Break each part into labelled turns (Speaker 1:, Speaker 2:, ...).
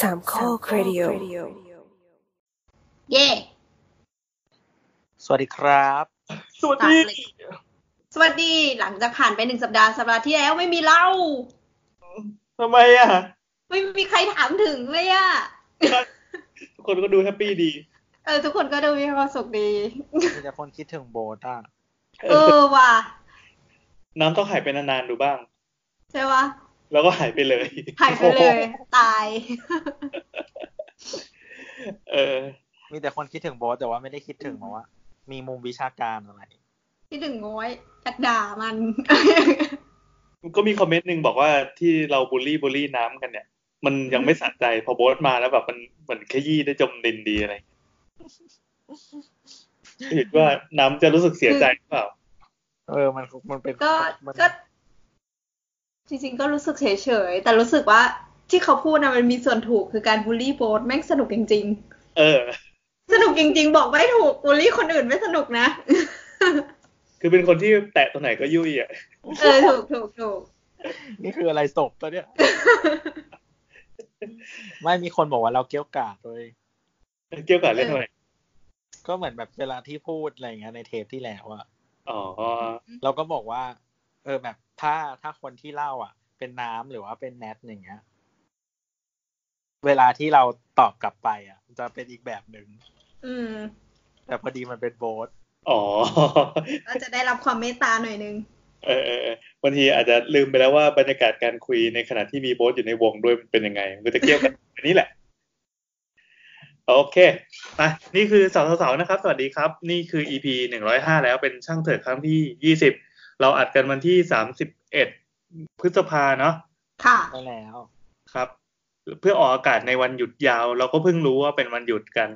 Speaker 1: สามข้อครดิโอ
Speaker 2: เย่
Speaker 3: สวัสดีครับ
Speaker 4: สวัสดี
Speaker 2: สวัสดี หลังจากผ่านไปหนึ่งสัปดาห์สัปดาห์ที่แล้วไม่มีเล่า
Speaker 4: ทำไมอะ
Speaker 2: ไม่มีใครถามถึงเลยอะ
Speaker 4: ทุกคนก็ดูแฮปปี้ดี
Speaker 2: เออ ทุกคนก็ดูมีความสุขดี
Speaker 3: มีแต่คนคิดถึงโบสอะ
Speaker 2: เออว่ะ
Speaker 4: น้ำต้องหายไปนานๆดูบ้าง
Speaker 2: ใช่ปะ
Speaker 4: แล้วก็หายไปเลย
Speaker 2: หายไปเลย ตาย
Speaker 4: เออ
Speaker 3: มีแต่คนคิดถึงโบสแต่ว่าไม่ได้คิดถึงมาว่า มีมุมวิชาการอะไร
Speaker 2: ที่ถึงง้อยจักด่ามัน
Speaker 4: ก็มีคอมเมนต์หนึ่งบอกว่าที่เราบูลลี่บูลลี่น้ำกันเนี่ย มันยังไม่สะใจพอโบสมาแล้วแบบมันเหมือนขยี้ได้จมดินดีอะไรคิดว่าน้ำจะรู้สึกเสียใจหรือเปล่า
Speaker 3: เออมันมันเป็น
Speaker 2: ก็
Speaker 3: มัน
Speaker 2: ก็ จริงๆ ก็รู้สึกเฉยๆ แต่รู้สึกว่าที่เขาพูดนะมันมีส่วนถูกคือการบูลลี่โบสแม่งสนุกจริง
Speaker 4: เออ
Speaker 2: ๆสนุกจริง ๆ บอกไม่ถูกบูลลี่คนอื่นไม่สนุกนะ
Speaker 4: คือเป็นคนที่แตะตรงไหนก็ยุ่ยอะ
Speaker 2: เออ ถูกถูกถูก
Speaker 3: นี่คืออะไรศพตัวเนี้ย ไม่มีคนบอกว่าเราเกี้ยวกาดเลย
Speaker 4: เกี่ยวกับเรื่องอะไร
Speaker 3: ก็เหมือนแบบเวลาที่พูดอะไรอย่างเงี้ยในเทปที่แล้วอะ
Speaker 4: อ๋อ
Speaker 3: เราก็บอกว่าเออแบบถ้าถ้าคนที่เล่าอะ เป็นน้ำหรือว่าเป็นแนทอย่างเงี้ย เวลาที่เราตอบกลับไปอะ จะเป็นอีกแบบหนึ่ง
Speaker 2: อืม
Speaker 3: แต่พอดีมันเป็นโบส
Speaker 4: อ๋อ
Speaker 2: ก็จะได้รับความเมตตาหน่อยนึง
Speaker 4: เออเออเออบางทีอาจจะลืมไปแล้วว่าบรรยากาศการคุยในขณะที่มีโบ๊ทอยู่ในวงด้วยมันเป็นยังไงมันก็จะเกี่ยวกันอันนี้แหละ โอเคมานี่คือสาวสาวๆนะครับ สวัสดีครับ นี่คือ EP หนึ่งร้อยห้าแล้วเป็นช่างเถิดครั้งที่ยี่สิบ เราอัดกันวันที่สามสิบเอ็ดพฤษภาเนาะ
Speaker 2: ค่ะ
Speaker 3: ได้แล้ว
Speaker 4: ครับ เพื่อออกอากาศในวันหยุดยาว เราก็เพิ่งรู้ว่าเป็นวันหยุดกัน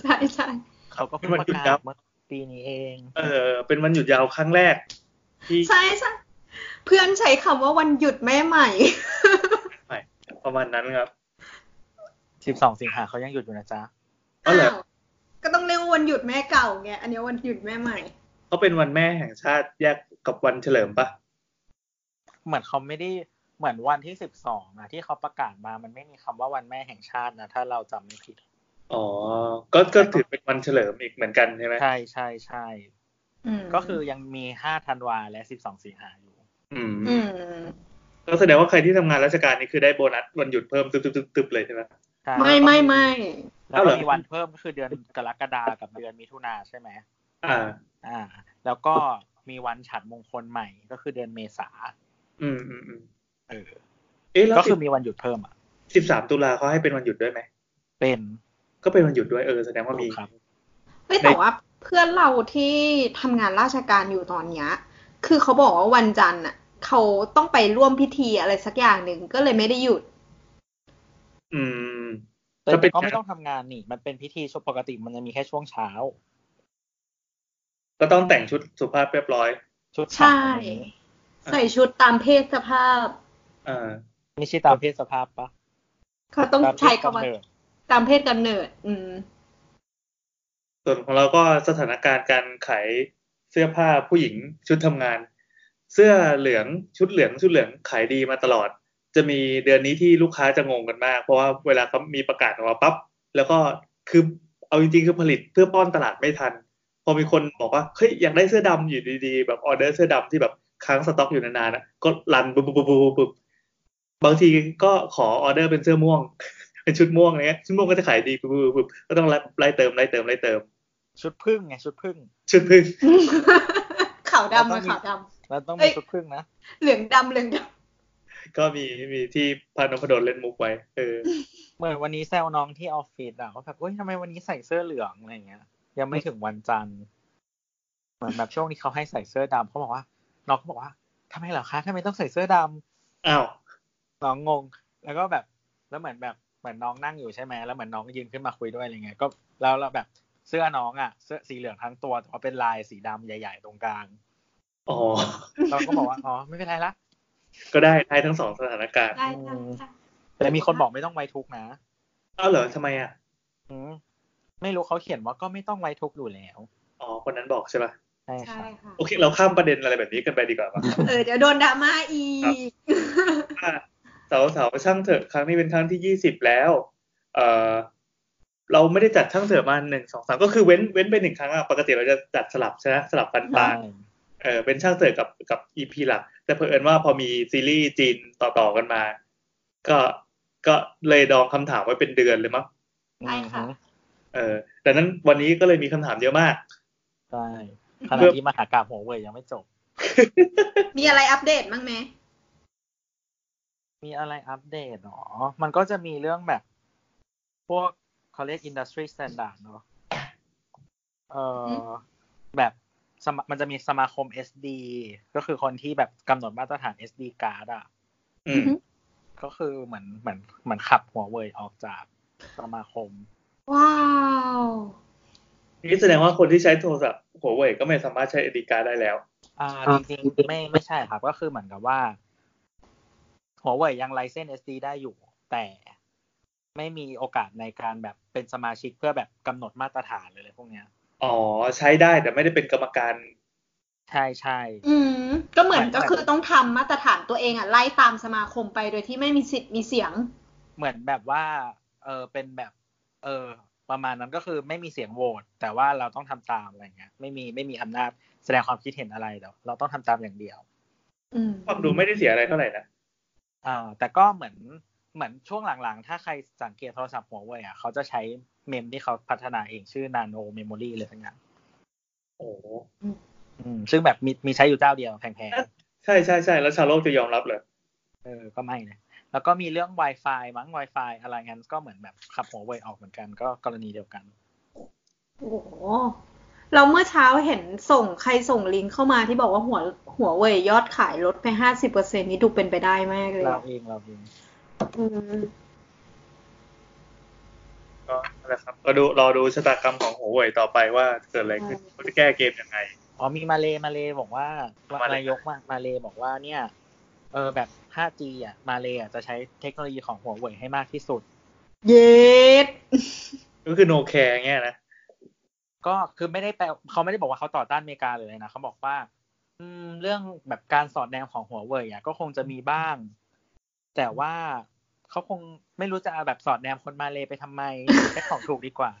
Speaker 2: ใช่ใช่
Speaker 3: เขาก็เพิ่ง
Speaker 4: มัน
Speaker 3: ประ
Speaker 4: หยุด
Speaker 3: กา
Speaker 4: ยั
Speaker 3: ศ
Speaker 4: บ
Speaker 3: เมื่อปีนี้เอง
Speaker 4: เออ เป็นวันหยุดยาวครั้งแรกที่
Speaker 2: ใช่ใช่เพื่อนใช้คำว่าวันหยุดแม่ใหม่
Speaker 4: ประมาณนั้นครับ
Speaker 3: สิบสองสิงหาเขายังหยุดอยู่นะจ๊ะ
Speaker 4: อ๋อเหรอา
Speaker 2: วก็ต้องเรียกว่าวันหยุดแม่เก่าไงอันนี้วันหยุดแม่ใหม่
Speaker 4: เขาเป็นวันแม่แห่งชาติแยกกับวันเฉลิมปะ
Speaker 3: เหมือนเขาไม่ได้เหมือนวันที่สิบสองนะที่เขาประกาศมามันไม่มีคำว่าวันแม่แห่งชาตินะถ้าเราจำไม่ผิด
Speaker 4: อ๋อ ก็ก็ถือเป็นวันเฉลิมอีกเหมือนกันใช่ไหม
Speaker 3: ใช่ใช่ใช่
Speaker 2: อืม
Speaker 3: ก็คือยังมีห้าธันวาและสิบสองสิงหาอยู่
Speaker 4: อืม
Speaker 2: อืม
Speaker 4: ก็แสดงว่าใครที่ทำงานราชการนี่คือได้โบนัสวันหยุดเพิ่มตึ๊บตึ๊บตึ๊บตึ๊บเลยใช่ไหม
Speaker 3: ใช่
Speaker 2: ไม่ไม่ไม่
Speaker 3: แล้ว
Speaker 4: เอาเหร
Speaker 3: ก็
Speaker 4: อ
Speaker 3: มีวันเพิ่มก็คือเดือนกรกฎากับเดือนมิถุนาใช่ไหม
Speaker 4: อ่า
Speaker 3: อ่า แล้วก็มีวันฉัดมงคลใหม่ก็คือเดือนเมษา
Speaker 4: อืมอืมอืม
Speaker 3: เออ
Speaker 4: เอ๊ะแล้ว
Speaker 3: ก็คือมีวันหยุดเพิ่มอะ
Speaker 4: สิบสามตุลาเขาให้เป็นวันหยุดด้วยไหม
Speaker 3: เป็น
Speaker 4: ก็เป็นวันหยุดด้วยเออแสดงว่ามี
Speaker 3: ถูกครับ
Speaker 2: เฮ้ยแต่ว่าเพื่อนเราที่ทำงานราชการอยู่ตอนเนี้ยคือเขาบอกว่าวันจันทร์อะเขาต้องไปร่วมพิธีอะไรสักอย่างหนึ่งก็เลยไม่ได้หยุด
Speaker 4: อืม
Speaker 3: แต่
Speaker 4: ก็เป็น
Speaker 3: ก็ไม่ต้องทำงานนี่ มันเป็นพิธีช่วงปกติมันจะมีแค่ช่วงเช้า
Speaker 4: ก็ต้องแต่งชุดสุภาพเรียบร้อย
Speaker 3: ชุด
Speaker 2: ใช่
Speaker 3: ขาวนี้
Speaker 2: ใส่ชุดตามเพศสภาพ
Speaker 4: อ่า
Speaker 3: ไม่ใช่ตามเพศสภาพปะ
Speaker 2: เขาต้อง
Speaker 3: ตามเพ
Speaker 2: ใช้
Speaker 3: ศ
Speaker 2: คำว่า
Speaker 3: กำเนิด
Speaker 2: ตามเพศกำเนิด อืม
Speaker 4: ส่วนของเราก็สถานการณ์การขายเสื้อผ้าผู้หญิงชุดทำงาน เสื้อเหลืองชุดเหลืองชุดเหลืองขายดีมาตลอด จะมีเดือนนี้ที่ลูกค้าจะงงกันมาก เพราะว่าเวลาเขามีประกาศออกมาปั๊บแล้วก็คือเอาจริงๆคือผลิตเพื่อป้อนตลาดไม่ทัน พอมีคนบอกว่าเฮ้ยอยากได้เสื้อดำอยู่ดีๆ แบบออเดอร์เสื้อดำที่แบบค้างสต็อกอยู่นานๆนะก็รันปุ๊บปุ๊บปุ๊บปุ๊บปุ๊บบางทีก็ขอออเดอร์เป็นเสื้อม่วง เป็นชุดม่วงอะไรเงี้ยชุดม่วงก็จะขายดีปุ๊บปุ๊บปุ๊บก็ต้องไล่เติมไล่เติมไล่เติม
Speaker 3: ชุดพึ่งไงชุดพึ่ง
Speaker 4: ชุดพึ่ง
Speaker 2: ขาวดำมาขาวด
Speaker 3: แล้วต้อง
Speaker 2: เอ้
Speaker 3: มี
Speaker 2: ย
Speaker 3: ชุดพึ่งนะำ
Speaker 2: เหลืองดำเหลืองด
Speaker 4: ก็มีมีที่พานพดลเล่นมุกไว้เออ
Speaker 3: เหมือนวันนี้แซวน้องที่ออฟฟิศอะว่าแบบเฮ้ยทำไมวันนี้ใส่เสื้อเหลืองอะไรเงี้ย ยังไม่ถึงวันจันทร์เหมือนแบบช่วงนี้เขาให้ใส่เสื้อดำเขาบอกว่า น้องเขาบอกว่าทำไมเหรอคะทำไมต้องใส่เสื้อดำ
Speaker 4: อ้าว
Speaker 3: น้องงง แล้วก็แบบแล้วเหมือนแบบเหมือนน้องนั่งอยู่ใช่ไหมแล้วเหมือนน้องยืนขึ้นมาคุยด้วยอะไรเงี้ยก็แล้วเราแบบเสื้อน้องอะเสื้อสีเหลืองทั้งตัวแต่ว่าเป็นลายสีดำใหญ่ ๆ ตรงกลาง
Speaker 4: อ๋อ
Speaker 3: เราก็บอกว่าอ๋อไม่เป็นไรละ
Speaker 4: ก็ได้ได้ทั้งสองสถานการณ์ำ
Speaker 2: ได้ได้ได้
Speaker 3: แต่มีคนบอกไม่ต้องไว้ทุกข์นะ
Speaker 4: อ้าวเหรอทำไมอะ
Speaker 3: อืม ไม่รู้เขาเขียนว่าก็ไม่ต้องไว้ทุกข์อยู่แล้ว
Speaker 4: อ๋อ คนนั้นบอกใช่ป่ะ
Speaker 3: ใช่
Speaker 2: ใช่
Speaker 3: ค่ะ
Speaker 2: ค่ะ
Speaker 4: โอเค เราข้ามประเด็นอะไรแบบนี้กันไปดีกว่าป่ะ
Speaker 2: เออ เดี๋ยวโดนดราม่าอีก
Speaker 4: ว่าเสาเสาช่างเถอะครั้งนี้เป็นครั้งที่ยี่สิบแล้ว เออเราไม่ได้จัดช่างเถอะมาหนึ่งสองสามก็คือเว้นเว้นไปหนึ่งครั้งอะปกติเราจะจัดสลับใช่ไหมสลับฟันปลา
Speaker 3: ใช่
Speaker 4: เออเป็นช่างเถอะกับกับอีพีหลัก แต่เผอิญว่าพอมีซีรีส์จีนต่อๆกันมา ก็ก็เลยดองคำถามไว้เป็นเดือนเลยมั้ง
Speaker 2: ใช่ค่ะ
Speaker 4: เออดังนั้นวันนี้ก็เลยมีคำถามเยอะมาก
Speaker 3: ใช่ขณะที่มหากราบหัวเว่ยยังไม่จบ
Speaker 2: มีอะไรอัปเดตบ้างไหม
Speaker 3: มีอะไรอัปเดตหรอ มันก็จะมีเรื่องแบบ พวกเขาเรียก industry standard เนอะเออแบบสมามันจะมีสมาคม SD ก็คือคนที่แบบกำหนดมาตรฐาน SD card อะ
Speaker 4: อืม
Speaker 3: ก็คือเหมือนเหมือนเหมือนขับหัวเว่ยออกจากสมาคม
Speaker 2: ว้าว
Speaker 4: นี่แสดงว่าคนที่ใช้โทรศัพท์หัวเว่ยก็ไม่สามารถใช้เอดีการได้แล้ว
Speaker 3: อ่าจริงๆไม่ไม่ใช่ครับ ก็คือเหมือนกับว่าหัวเว่ยยังไลเซน SD ได้อยู่ แต่ไม่มีโอกาสในการแบบเป็นสมาชิกเพื่อแบบกำหนดมาตรฐานเลยอะไรพวกเนี้ย
Speaker 4: อ๋อ ใช้ได้แต่ไม่ได้เป็นกรรมการ
Speaker 3: ใช่ใช่
Speaker 2: อืมก็เหมือน
Speaker 3: เหมือน
Speaker 2: ก็คือต้องทำมาตรฐานตัวเองอะไล่ตามสมาคมไปโดยที่ไม่มีสิทธิ์มีเสียง
Speaker 3: เหมือนแบบว่า เออเป็นแบบ เออ ประมาณนั้นก็คือไม่มีเสียงโหวตแต่ว่าเราต้องทำตามอะไรเงี้ย ไม่มีไม่มีอำนาจแสดงความคิดเห็นอะไรเดี๋ยวเราต้องทำตามอย่างเดียว
Speaker 2: อืม
Speaker 4: ฟังดูไม่ได้เสียอะไรเท่าไหร่นะ
Speaker 3: อ่าแต่ก็เหมือนเหมือนช่วงหลังๆ ถ้าใครสังเกตโทรศัพท์หัวเว่ยอะเขาจะใช้เมมที่เขาพัฒนาเองชื่อ Nano Memory เลยทั้งนั้น
Speaker 4: โอ้โห
Speaker 3: อืมซึ่งแบบมีมีใช้อยู่เจ้าเดียวแพง
Speaker 4: ใช่ใช่ใช่แล้วชาวโลกจะยอมรับเลย
Speaker 3: ๆเออ ก็ไม่นะ แล้วก็มีเรื่อง Wi-Fi มั้ง Wi-Fi อะไรงั้นก็เหมือนแบบขับหัวเว่ยออกเหมือนกันก็กรณีเดียวกัน
Speaker 2: โอ้โหเราเมื่อเช้าเห็นส่งใครส่งลิงก์เข้ามาที่บอกว่าหัวหัวเว่ยยอดขายลดไปห้าสิบเปอร์เซ็นนี่ดูเป็นไปได้มากเลย
Speaker 3: เรา
Speaker 2: อะ
Speaker 3: เองเราเอง
Speaker 2: อืม
Speaker 4: ก็นั่นแหละครับก็ดูรอดูชะตากรรมของหัวเว่ยต่อไปว่าเกิดอะไรขึ้นเขาจะแก้เกมยังไง
Speaker 3: อ๋อมีมาเลมาเลบอกว่า
Speaker 4: มาเล
Speaker 3: นายกมามาเลบอกว่าเนี่ย เออแบบ 5G อะ มาเลอะจะใช้เทคโนโลยีของหัวเว่ยให้มากที่สุด
Speaker 2: เย็ด
Speaker 4: ก็คือโนแคร์เงี้ยนะ
Speaker 3: ก็คือไม่ได้แปลเขาไม่ได้บอกว่าเขาต่อต้านอเมริกาเลยนะเขาบอกว่า อืม เรื่องแบบการสอดแนมของหัวเว่ยอะก็คงจะมีบ้าง แต่ว่าเขาคงไม่รู้จะเอาแบบสอดแนมคนมาเลไปทำไมใช้ของถูกดีกว่า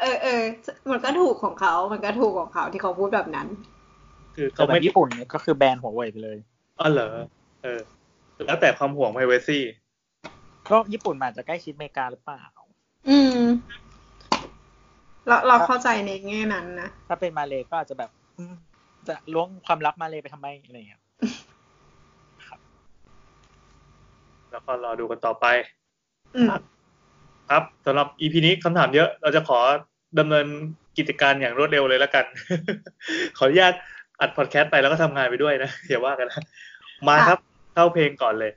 Speaker 2: เออเออมันก็ถูกของเขา มันก็ถูกของเขาที่เขาพูดแบบนั้น
Speaker 4: คือ
Speaker 3: แต่
Speaker 4: เขา
Speaker 3: แบ
Speaker 4: ไม่
Speaker 3: บญี่ปุ่นเนี่ยก็คือแบนหัวเว่ยไปเลย
Speaker 4: อ๋อเหรอเออ แล้วแต่ความห่วงไพรเวซี
Speaker 3: ก็ญี่ปุ่นมันอาจจะใกล้ชิดอเมริกาหรือเปล่า
Speaker 2: อืม เราเราเข้าใจในแง่นั้นนะ
Speaker 3: ถ้าเป็นมาเลก็อาจจะแบบอืมจะล้วงความลับมาเลไปทำไมอะไรอย่างเงี้ย
Speaker 4: แล้วก็รอดูกันต่อไป
Speaker 2: อืม
Speaker 4: ครับสำหรับ EP นี้คำถามเยอะ เราจะขอดำเนินกิจการอย่างรวดเร็วเลยแล้วกัน ขออนุญาต อัดพอดแคสต์ไปแล้วก็ทำงานไปด้วยนะอย่าว่ากันนะมาครับเข้าเพลงก่อนเลย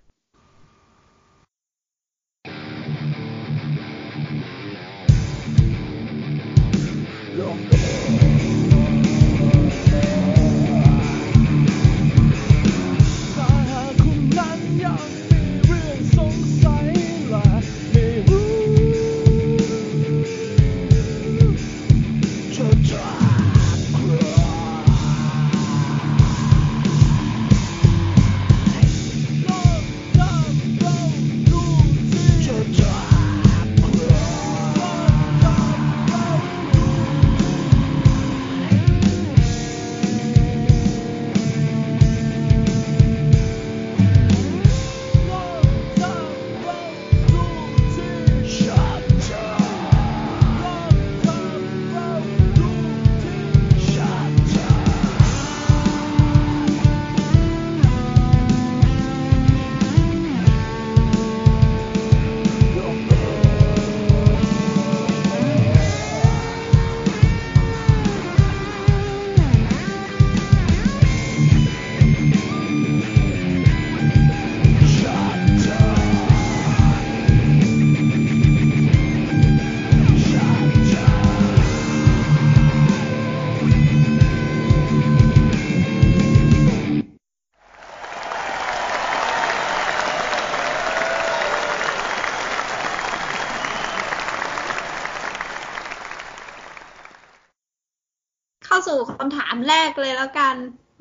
Speaker 1: คำ
Speaker 2: ถามแรกเลยแล้วกัน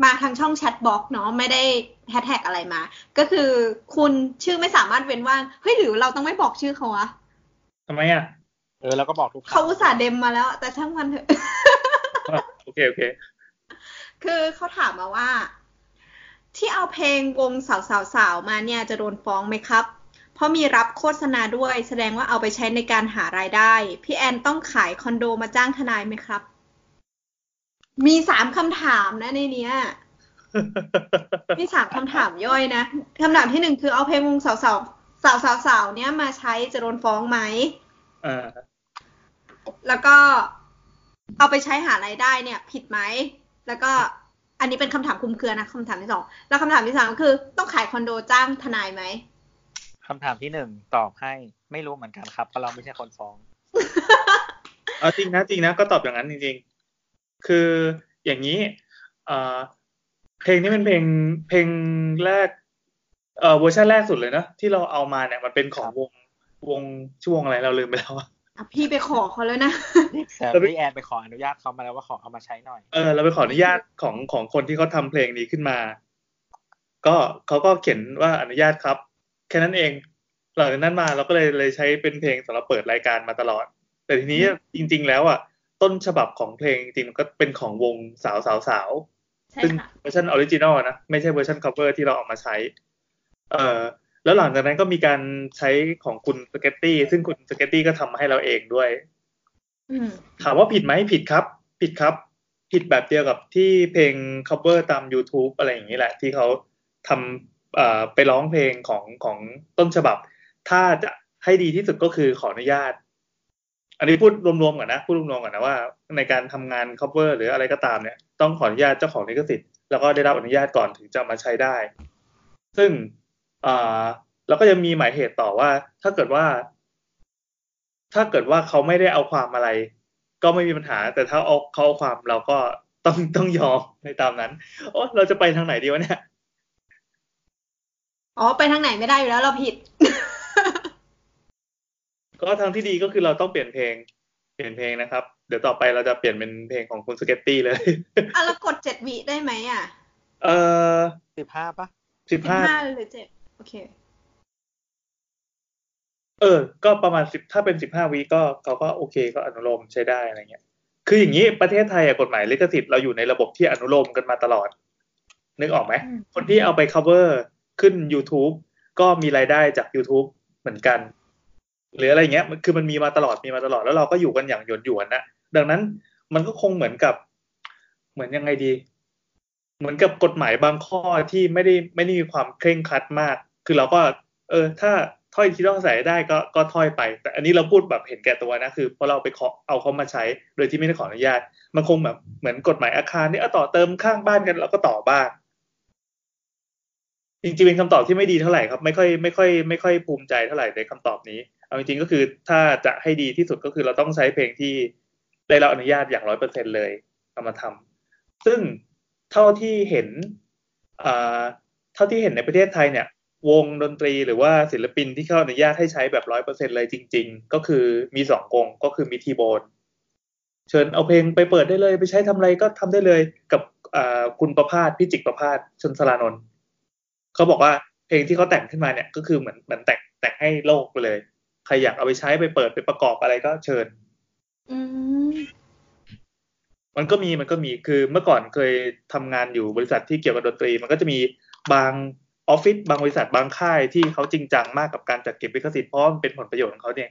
Speaker 2: มาทางช่องแชทบ็อกเนาะไม่ได้แฮชแท็กอะไรมา ก็คือคุณชื่อไม่สามารถเว้นว่างเฮ้ยหรือเราต้องไม่บอกชื่อเขาวะ
Speaker 4: ทำไมอะ
Speaker 3: เออแล้วก็บอกทุกครั้ง
Speaker 2: เขาอุตส่าห์เดมมาแล้ว แต่ช่างมันเถอะ
Speaker 4: โอเคโอเค
Speaker 2: คือเขาถามมาว่า ที่เอาเพลงวงสาวสาวสาวๆมาเนี่ยจะโดนฟ้องไหมครับ เพราะมีรับโฆษณาด้วย แสดงว่าเอาไปใช้ในการหารายได้ พี่แอนต้องขายคอนโดมาจ้างทนายไหมครับ มีสามคำถามนะในเนี้ย มีสามคำถามย่อยนะคำถามที่หนึ่งคือเอาเพลงวงสาวสาวสาวสาวสาวๆเนี้ยมาใช้จะโดนฟ้องไหม
Speaker 4: อ่า
Speaker 2: แล้วก็เอาไปใช้หารายได้เนี่ย ผิดไหม แล้วก็อันนี้เป็นคำถามคลุมเครือนะคำถามที่สองแล้วคำถามที่สามก็คือ ต้องขายคอนโดจ้างทนายไหม
Speaker 3: คำถามที่หนึ่งตอบให้ไม่รู้เหมือนกันครับเพราะเราไม่ใช่คนฟ้อง
Speaker 4: เอาจริงนะจริงนะก็ตอบอย่างนั้นจริงๆ คืออย่างนี้เอ่อเพลงนี้เป็นเพลงเพลงแรกเอ่อเวอร์ชันแรกสุดเลยนะที่เราเอามาเนี่ยมันเป็นของวงวงช่วงอะไรเราลืมไปแล้วอะ
Speaker 2: อะพี่ไปขอเขาแล้วนะ
Speaker 3: แต่
Speaker 4: เราไป
Speaker 3: พี่แอนไปขออนุญาตเขามาแล้วว่าขอเอามาใช้หน่อย
Speaker 4: เออเราไปขออนุญาตของของคนที่เขาทำเพลงนี้ขึ้นมา ก็เขาก็เขียนว่าอนุญาตครับ แค่นั้นเอง หลังจากนั้นมาเราก็เลยเลยใช้เป็นเพลงสำหรับเปิดรายการมาตลอด แต่ทีนี้จริง ๆ แล้วอะ ต้นฉบับของเพลงจริงๆมันก็เป็นของวงสาวสาวสาว
Speaker 2: ใช่
Speaker 4: ซึ่ง
Speaker 2: ค่ะ
Speaker 4: เวอร์ชัน original นะ ไม่ใช่เวอร์ชัน cover ที่เราเอามาใช้ เอ่อแล้วหลังจากนั้นก็มีการใช้ของคุณสเก็ตตี้ ซึ่งคุณสเก็ตตี้ก็ทำมาให้เราเองด้วย
Speaker 2: อืม
Speaker 4: ถามว่าผิดไหมผิดครับ ผิดครับ ผิดแบบเดียวกับที่เพลง cover ตาม YouTube อะไรอย่างนี้แหละ ที่เขาทำเอ่อไปร้องเพลงของของต้นฉบับ ถ้าจะให้ดีที่สุดก็คือขออนุญาต อันนี้พูดรวมๆก่อนนะพูดรวมๆก่อนนะว่า ในการทำงาน cover หรืออะไรก็ตามเนี่ยต้องขออนุญาตเจ้าของลิขสิทธิ์แล้วก็ได้รับอนุญาตก่อนถึงจะมาใช้ได้ ซึ่งอ่าแล้วก็ยังมีหมายเหตุต่อว่า ถ้าเกิดว่า ถ้าเกิดว่าเขาไม่ได้เอาความอะไร ก็ไม่มีปัญหา แต่ถ้าเอาเขาเอาความเราก็ต้องต้องยอมในตามนั้นโอ้เราจะไปทางไหนดีวะเนี่ย
Speaker 2: อ๋อไปทางไหนไม่ได้อยู่แล้วเราผิด
Speaker 4: ก็ทางที่ดีก็คือเราต้องเปลี่ยนเพลง เปลี่ยนเพลงนะครับ เดี๋ยวต่อไปเราจะเปลี่ยนเป็นเพลงของคุณสเก็ตตี้เลย
Speaker 2: อะแล้วกดเจ็ดวิได้ไหมอะ
Speaker 4: เออ
Speaker 3: สิบห้าปะ
Speaker 4: สิบ
Speaker 2: สิบ
Speaker 4: ห้า
Speaker 2: ห้าหรือเจ็ดโอเค
Speaker 4: เออ ก็ประมาณสิบถ้าเป็นสิบห้าวิก็เขาก็โอเคก็อนุโลมใช้ได้อะไรเงี้ย คืออย่างนี้ประเทศไทยอะกฎหมายลิขสิทธิ์เราอยู่ในระบบที่อนุโลมกันมาตลอด นึกออกไหม
Speaker 2: อืม
Speaker 4: คนที่เอาไป cover ขึ้น YouTube ก็มีรายได้จาก YouTube เหมือนกัน หรืออะไรเงี้ยมันคือมันมีมาตลอดมีมาตลอดแล้วเราก็อยู่กันอย่างหยวนหยวนนะดังนั้นมันก็คงเหมือนกับ เหมือนยังไงดี เหมือนกับกฎหมายบางข้อที่ไม่ได้ไม่ได้มีความเคร่งครัดมาก คือเราก็ เออ ถ้าถ้อยทีต้องใส่ได้ก็ก็ถ้อยไป แต่อันนี้เราพูดแบบเห็นแก่ตัวนะคือพราะเราไปขอเอาเขามาใช้ โดยที่ไม่ได้ขออนุญาต มันคงแบบเหมือนกฎหมายอาคารนี่เอาต่อเติมข้างบ้านกันเราก็ต่อบ้างจริงๆเป็นคำตอบที่ไม่ดีเท่าไหร่ครับ ไม่ค่อยไม่ค่อยไม่ค่อยภูมิใจเท่าไหร่ในคำตอบนี้ เอาจริงๆก็คือถ้าจะให้ดีที่สุดก็คือเราต้องใช้เพลงที่ได้รับอนุญาตอย่างร้อยเปอร์เซ็นเลยเอามาทำซึ่งเท่าที่เห็นอ่าเท่าที่เห็นในประเทศไทยเนี่ย วงดนตรีหรือว่าศิลปินที่เขาอนุญาตให้ใช้แบบร้อยเปอร์เซ็นเลยจริง ๆ ก็คือมีสองวงก็คือมีทีโบนเชิญเอาเพลงไปเปิดได้เลย ไปใช้ทำอะไรก็ทำได้เลยกับอ่าคุณประพาสพิจิกประพาสชนสลานนท์เขาบอกว่าเพลงที่เขาแต่งขึ้นมาเนี่ยก็คือเหมือนเหมือนแต่งแต่งให้โลกไปเลย ใครอยากเอาไปใช้ไปเปิดไปประกอบอะไรก็เชิญ
Speaker 2: อืม
Speaker 4: มันก็มีมันก็มีคือเมื่อก่อนเคยทำงานอยู่บริษัทที่เกี่ยวกับดนตรี มันก็จะมีบางออฟฟิศบางบริษัทบางค่ายที่เขาจริงจังมากกับการจัดเก็บลิขสิทธิ์เพราะมันเป็นผลประโยชน์ของเขาเนี่ย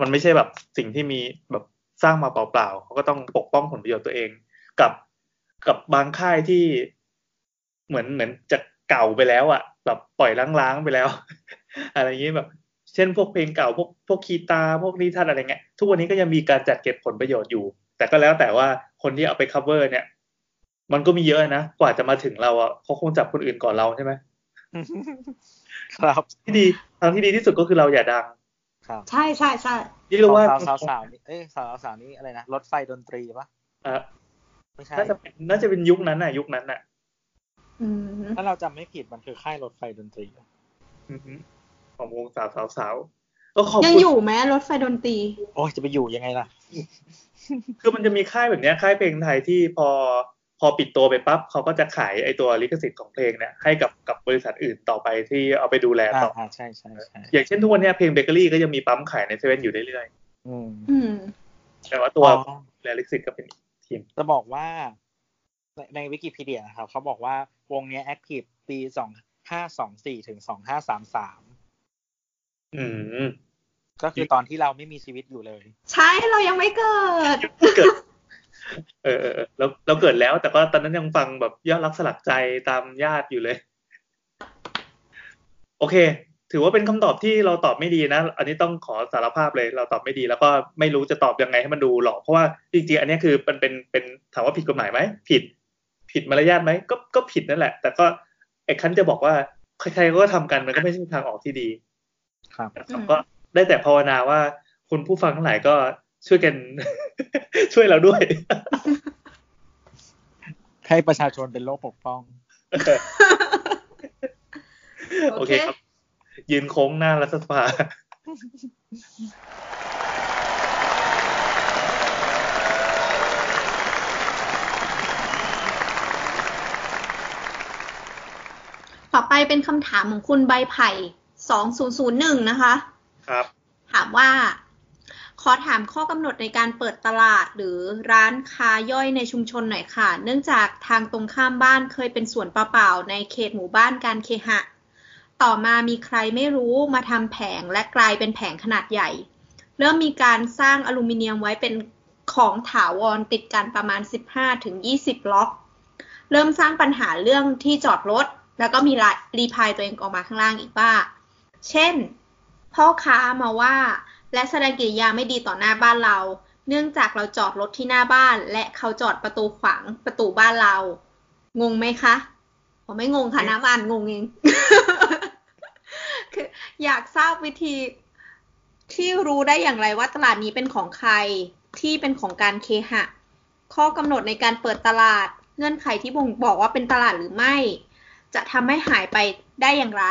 Speaker 4: มันไม่ใช่แบบสิ่งที่มีแบบสร้างมาเปล่าๆเขาก็ต้องปกป้องผลประโยชน์ตัวเอง กับกับบางค่ายที่เหมือนเหมือนจะเก่าไปแล้วอะ่ะ แบบปล่อยล้างๆไปแล้ว อะไรอย่างนี้แบบ เช่นพวกเพลงเก่าพวกพวกคีตาพวกนิทัศน์อะไรเงี้ยทุกวันนี้ก็ยังมีการจัดเก็บผลประโยชน์อยู่ แต่ก็แล้วแต่ว่าคนที่เอาไป cover เนี่ย มันก็มีเยอะนะกว่าจะมาถึงเราอะเขาคงจับคนอื่นก่อนเราใช่ไหม
Speaker 3: ครับ
Speaker 4: ที่ดีทางที่ดีที่สุดก็คือเราอย่าดัง
Speaker 3: ครับ
Speaker 2: ใช่ใช่ใช่
Speaker 4: ที่เรียกว่า
Speaker 3: สาวสาวสาวนี่เอ้ยสาวสาวนี่อะไรนะรถไฟดนตรีปะ
Speaker 4: อะ
Speaker 3: ไม่ใช่
Speaker 4: น่าจะเป็นน่าจะเป็นยุคนั้นน่ะ ยุคนั้นน่ะ
Speaker 2: อืม
Speaker 3: ถ้าเราจำไม่ผิดมันคือค่ายรถไฟดนตรี
Speaker 4: อือฮึ ของวงสาวสาวสาวก็ขอบ
Speaker 2: ยัง
Speaker 4: คุณ
Speaker 2: อยู่ไหมรถไฟดนตรี
Speaker 3: โอ้ยจะไปอยู่ยังไงล่ะ
Speaker 4: คือมันจะมีค่ายแบบเนี้ยค่ายเพลงไทยที่พอพอปิดตัวไปปั๊บเขาก็จะขายไอตัวลิขสิทธิ์ของเพลงเนี่ยให้กับกับบริษัทอื่นต่อไปที่เอาไปดูแล
Speaker 3: อ่า
Speaker 4: ต่อ
Speaker 3: อ่าใช่ใช่ใช่
Speaker 4: อย่างเช่นทุกวันเนี้ยเพลงเบเกอรี่ก็ยังมีปั๊มขายในเซเว่นอยู่เรื่อย
Speaker 3: อืม
Speaker 2: อืม
Speaker 4: ๆแต่ว่าตัว
Speaker 3: อ๋อ
Speaker 4: แลลิขสิทธิ์ก็เป็นอีกทีม
Speaker 3: จะบอกว่าในในวิกิพีเดียนะครับเขาบอกว่าวงเนี้ย active ปีสองห้าสองสี่ถึงสองห้าสามสาม
Speaker 4: อืม
Speaker 3: ก็คือตอนที่เราไม่มีชีวิตอยู่เลย
Speaker 2: ใช่เรายังไม่เกิด
Speaker 4: เกิดเออเออเออเราเราเกิดแล้ว แต่ก็ตอนนั้นยังฟังแบบยอดรักสลักใจตามญาติอยู่เลย โอเค ถือว่าเป็นคำตอบที่เราตอบไม่ดีนะ อันนี้ต้องขอสารภาพเลย เราตอบไม่ดี แล้วก็ไม่รู้จะตอบยังไงให้มันดูหลอกเพราะว่าจริงๆอันนี้คือมันเป็นเป็นถามว่าผิดกฎหมายไหมผิด ผิดมารยาทไหมก็ก็ผิดนั่นแหละ แต่ก็ไอ้คันจะบอกว่าใครๆก็ทำกันมันก็ไม่ใช่ทางออกที่ดี
Speaker 3: ครับ
Speaker 4: นะครับก็ได้แต่ภาวนาว่าคุณผู้ฟังทั้งหลายก็ช่วยกัน ช่วยเราด้วย
Speaker 3: ให้ประชาชนเป็นโลกปกป้อง
Speaker 4: โอเคครับ ยืนโค้งหน้ารัฐสภา
Speaker 2: ต่อไปเป็นคำถามของคุณใบไผ่ สองศูนย์ศูนย์หนึ่งนะคะ
Speaker 4: ครับ
Speaker 2: ถามว่า ขอถามข้อกำหนดในการเปิดตลาดหรือร้านค้าย่อยในชุมชนหน่อยค่ะ เนื่องจากทางตรงข้ามบ้านเคยเป็นสวนเปล่าๆในเขตหมู่บ้านการเคหะ ต่อมามีใครไม่รู้มาทำแผงและกลายเป็นแผงขนาดใหญ่ เริ่มมีการสร้างอลูมิเนียมไว้เป็นของถาวรติดกันประมาณ 15-20 ล็อก เริ่มสร้างปัญหาเรื่องที่จอดรถ แล้วก็มีรีพายตัวเองออกมาข้างล่างอีกว่า เช่น พ่อค้ามาว่า และแสดงกิริยาไม่ดีต่อหน้าบ้านเรา เนื่องจากเราจอดรถที่หน้าบ้าน และเขาจอดประตูขวางประตูบ้านเรา งงไหมคะผมไม่งงค่ะหน้าบ้านงงเองคืออยากทราบวิธีที่รู้ได้อย่างไรว่าตลาดนี้เป็นของใครที่เป็นของการเคหะ ข้อกำหนดในการเปิดตลาด เงื่อนไขที่บ่งบอกว่าเป็นตลาดหรือไม่ จะทำให้หายไปได้อย่างไร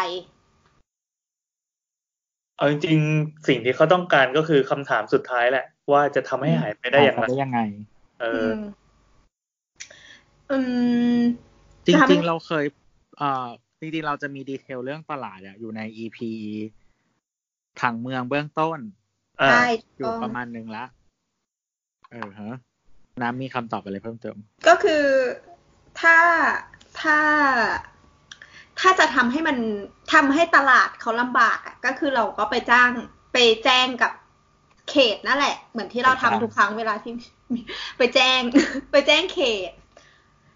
Speaker 4: เอาจริงๆสิ่งที่เขาต้องการก็คือคำถามสุดท้ายแหละ ว่าจะทำให้หายไปได้อย่างไร
Speaker 3: ได้ยังไง
Speaker 4: เอ
Speaker 2: อื
Speaker 4: อ
Speaker 2: มอืม
Speaker 3: จริง
Speaker 2: จะทำให้
Speaker 3: ๆเราเคยเอ่อจริงๆเราจะมีดีเทลเรื่องตลาดอะอยู่ใน EP ผังเมืองเบื้องต้น
Speaker 4: อ่า
Speaker 2: ใช่
Speaker 3: อยู่
Speaker 2: ถูก
Speaker 3: ป
Speaker 2: ต้
Speaker 3: ระ
Speaker 2: อง
Speaker 3: มาณหนึ่งละเออฮะน้ำมีคำตอบอะไรเพิ่มเติม
Speaker 2: ก็คือถ้าถ้า ถ้าจะทำให้มันทำให้ตลาดเขาลำบากอะก็คือเราก็ไปจ้างไปแจ้งกับเขตนั่นแหละ เหมือนที่เราทำ
Speaker 3: ไปจ้าง
Speaker 2: ทุกครั้งเวลาที่ไปแจ้ง ไปแจ้งเขต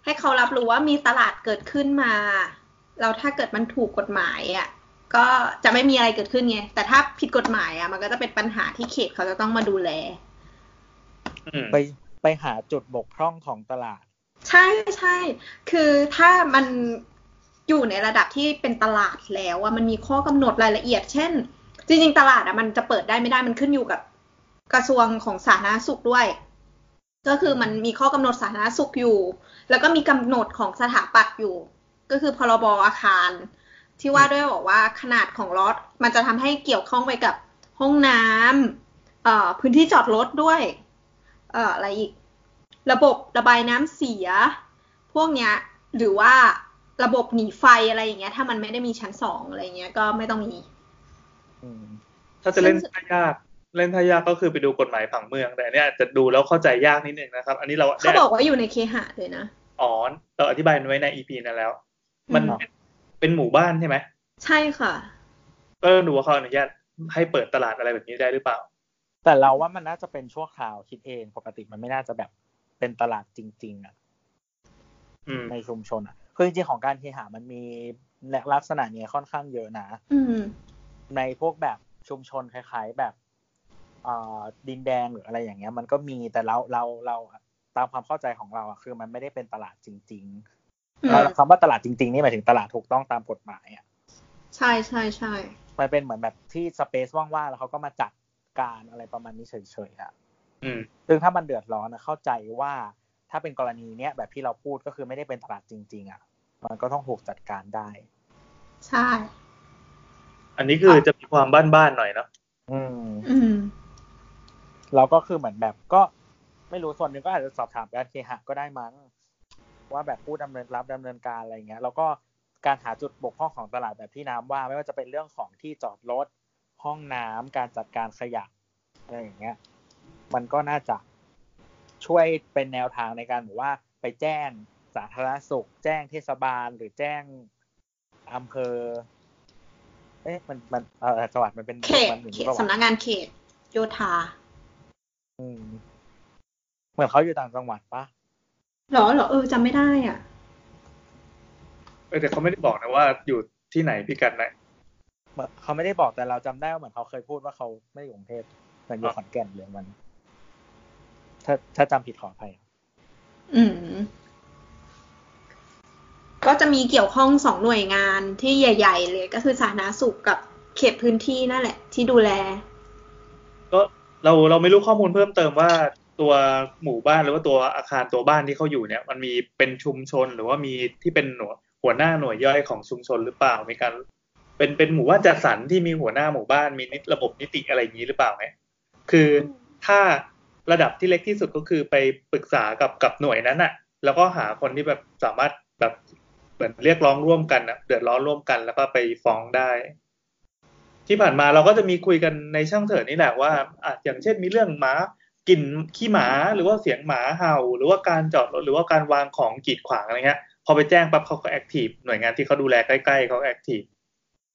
Speaker 2: ให้เขารับรู้ว่ามีตลาดเกิดขึ้นมาแล้วถ้าเกิดมันถูกกฎหมายอะก็จะไม่มีอะไรเกิดขึ้นไงแต่ถ้าผิดกฎหมายอะ มันก็จะเป็นปัญหาที่เขตเขาจะต้องมาดูแล
Speaker 4: อืม
Speaker 3: ไปไปหาจุดบกพร่องของตลาด
Speaker 2: ใช่ใช่คือถ้ามัน อยู่ในระดับที่เป็นตลาดแล้วว่ามันมีข้อกำหนดรายละเอียด เช่น จริง ๆ ตลาดอะมันจะเปิดได้ไม่ได้มันขึ้นอยู่กับกระทรวงของสาธารณสุขด้วย ก็คือมันมีข้อกำหนดสาธารณสุขอยู่ แล้วก็มีกำหนดของสถาปัตย์อยู่ ก็คือพรบอาคาร ที่ว่าด้วยบอกว่าขนาดของรถมันจะทำให้เกี่ยวข้องไปกับห้องน้ำเอ่อพื้นที่จอดรถด้วย เอ่ออะไรอีก ระบบระบายน้ำเสีย พวกเนี้ยหรือว่า ระบบหนีไฟอะไรอย่างเงี้ย ถ้ามันไม่ได้มีชั้นสองอะไรเงี้ยก็ไม่ต้องมี
Speaker 3: อืม
Speaker 4: ถ้าจะเล่น
Speaker 2: ซึ่ง
Speaker 4: ท่ายากเล่นท่ายากก็คือไปดูกฎหมายผังเมือง แต่อันเนี้ยจะดูแล้วเข้าใจยากนิดนึงนะครับ อันนี้เรา
Speaker 2: เขาบอกว่าอยู่ในเคหะเลยนะ
Speaker 4: อ๋อเราอธิบายมันไว้ใน EP นั้นแล้ว มัน
Speaker 2: อืม
Speaker 4: เป็นเป็นหมู่บ้านใช่ไหม
Speaker 2: ใช่ค่ะ
Speaker 4: ก็ดูว่าเขาอนุญาตให้เปิดตลาดอะไรแบบนี้ได้หรือเปล่า
Speaker 3: แต่เราว่ามันน่าจะเป็นชั่วคราวคิดเองปกติมันไม่น่าจะแบบเป็นตลาดจริง ๆอะ
Speaker 4: อืม
Speaker 3: ในชุมชนอะ คือจริงๆของการเคหะมันมีลักษณะเนี้ยค่อนข้างเยอะนะ
Speaker 2: อืม
Speaker 3: ในพวกแบบชุมชนคล้ายๆแบบเอ่อดินแดงหรืออะไรอย่างเงี้ย มันก็มีแต่เราเราเราตามความเข้าใจของเราอะคือมันไม่ได้เป็นตลาดจริง
Speaker 2: อื
Speaker 3: ๆ
Speaker 2: ม
Speaker 3: แล้วคำว่าตลาดจริงๆนี่หมายถึงตลาดถูกต้องตามกฎหมายอะ
Speaker 2: ใช่ใช่ใช่
Speaker 3: มันเป็นเหมือนแบบที่สเปซว่างๆแล้วเขาก็มาจัดการอะไรประมาณนี้เฉยๆอะ
Speaker 4: อืม
Speaker 3: ซึ่งถ้ามันเดือดร้อนนะเข้าใจว่า ถ้าเป็นกรณีเนี้ยแบบที่เราพูดก็คือไม่ได้เป็นตลาดจริง ๆอะ มันก็ต้องถูกจัดการได้
Speaker 2: ใช่
Speaker 4: อันนี้คือจะมีความบ้านๆหน่อยเนาะ
Speaker 3: อืม
Speaker 2: อืม
Speaker 3: แล้วก็คือเหมือนแบบก็ไม่รู้ส่วนหนึ่งก็อาจจะสอบถามการเคหะก็ได้มั้งว่าแบบผู้ดำเนินรับดำเนินการอะไรเงี้ย แล้วก็การหาจุดบกพร่องของตลาดแบบที่น้ำว่า ไม่ว่าจะเป็นเรื่องของที่จอดรถห้องน้ำการจัดการขยะอะไรอย่างเงี้ย มันก็น่าจะ ช่วยเป็นแนวทางในการบอกว่าไปแจ้งสาธารณสุข แจ้งเทศบาลหรือแจ้งอำเภอ เอ๊ะมันมันเออจังหวัดมันเป็น
Speaker 2: เขต
Speaker 3: มันหนึ่ง
Speaker 2: เขต
Speaker 3: ปะวะ
Speaker 2: สำนักงานเขตโยธา
Speaker 3: อืมเหมือนเขาอยู่ต่างจังหวัดปะ
Speaker 2: หรอหรอเออจำไม่ได้อะ
Speaker 4: เออแต่เขาไม่ได้บอกนะว่าอยู่ที่ไหนพิกัดไหน
Speaker 3: เหมือนเขาไม่ได้บอกแต่เราจำได้ว่าเหมือนเขาเคยพูดว่าเขาไม่ได้อยู่กรุงเทพเหมือนอยู่ขอนแก่นเรื่องมัน ถ้าถ้าจำผิดขออภัยครับ
Speaker 2: อืม ก็จะมีเกี่ยวข้องสองหน่วยงานที่ใหญ่ ๆ เลยก็คือสาธารณสุขกับเขตพื้นที่นั่นแหละ ที่ดูแล
Speaker 4: ก็เราเราไม่รู้ข้อมูลเพิ่มเติมว่าตัวหมู่บ้านหรือว่าตัวอาคารตัวบ้านที่เขาอยู่เนี่ย มันมีเป็นชุมชนหรือว่ามีที่เป็นหน่วยหัวหน้าหน่วยย่อยของชุมชนหรือเปล่ามีการเป็นเป็นหมู่บ้านจัดสรรที่มีหัวหน้าหมู่บ้านมีนิระบบนิติอะไรอย่างนี้หรือเปล่าไหมคือถ้า ระดับที่เล็กที่สุดก็คือไปปรึกษากับกับหน่วยนั้นอะแล้วก็หาคนที่แบบสามารถแบบเหมือนเรียกร้องร่วมกันอะเดือดร้อนร่วมกัน แล้วก็ไปฟ้องได้ ที่ผ่านมาเราก็จะมีคุยกันในช่างเถิดนี่แหละว่าอะอย่างเช่นมีเรื่องหมากลิ่นขี้หมาหรือว่าเสียงหมาเห่า หรือว่าการจอดรถหรือว่าการวางของกีดขวางอะไรเงี้ยพอไปแจ้งปั๊บเขาก็ active หน่วยงานที่เขาดูแลใกล้ๆเขา active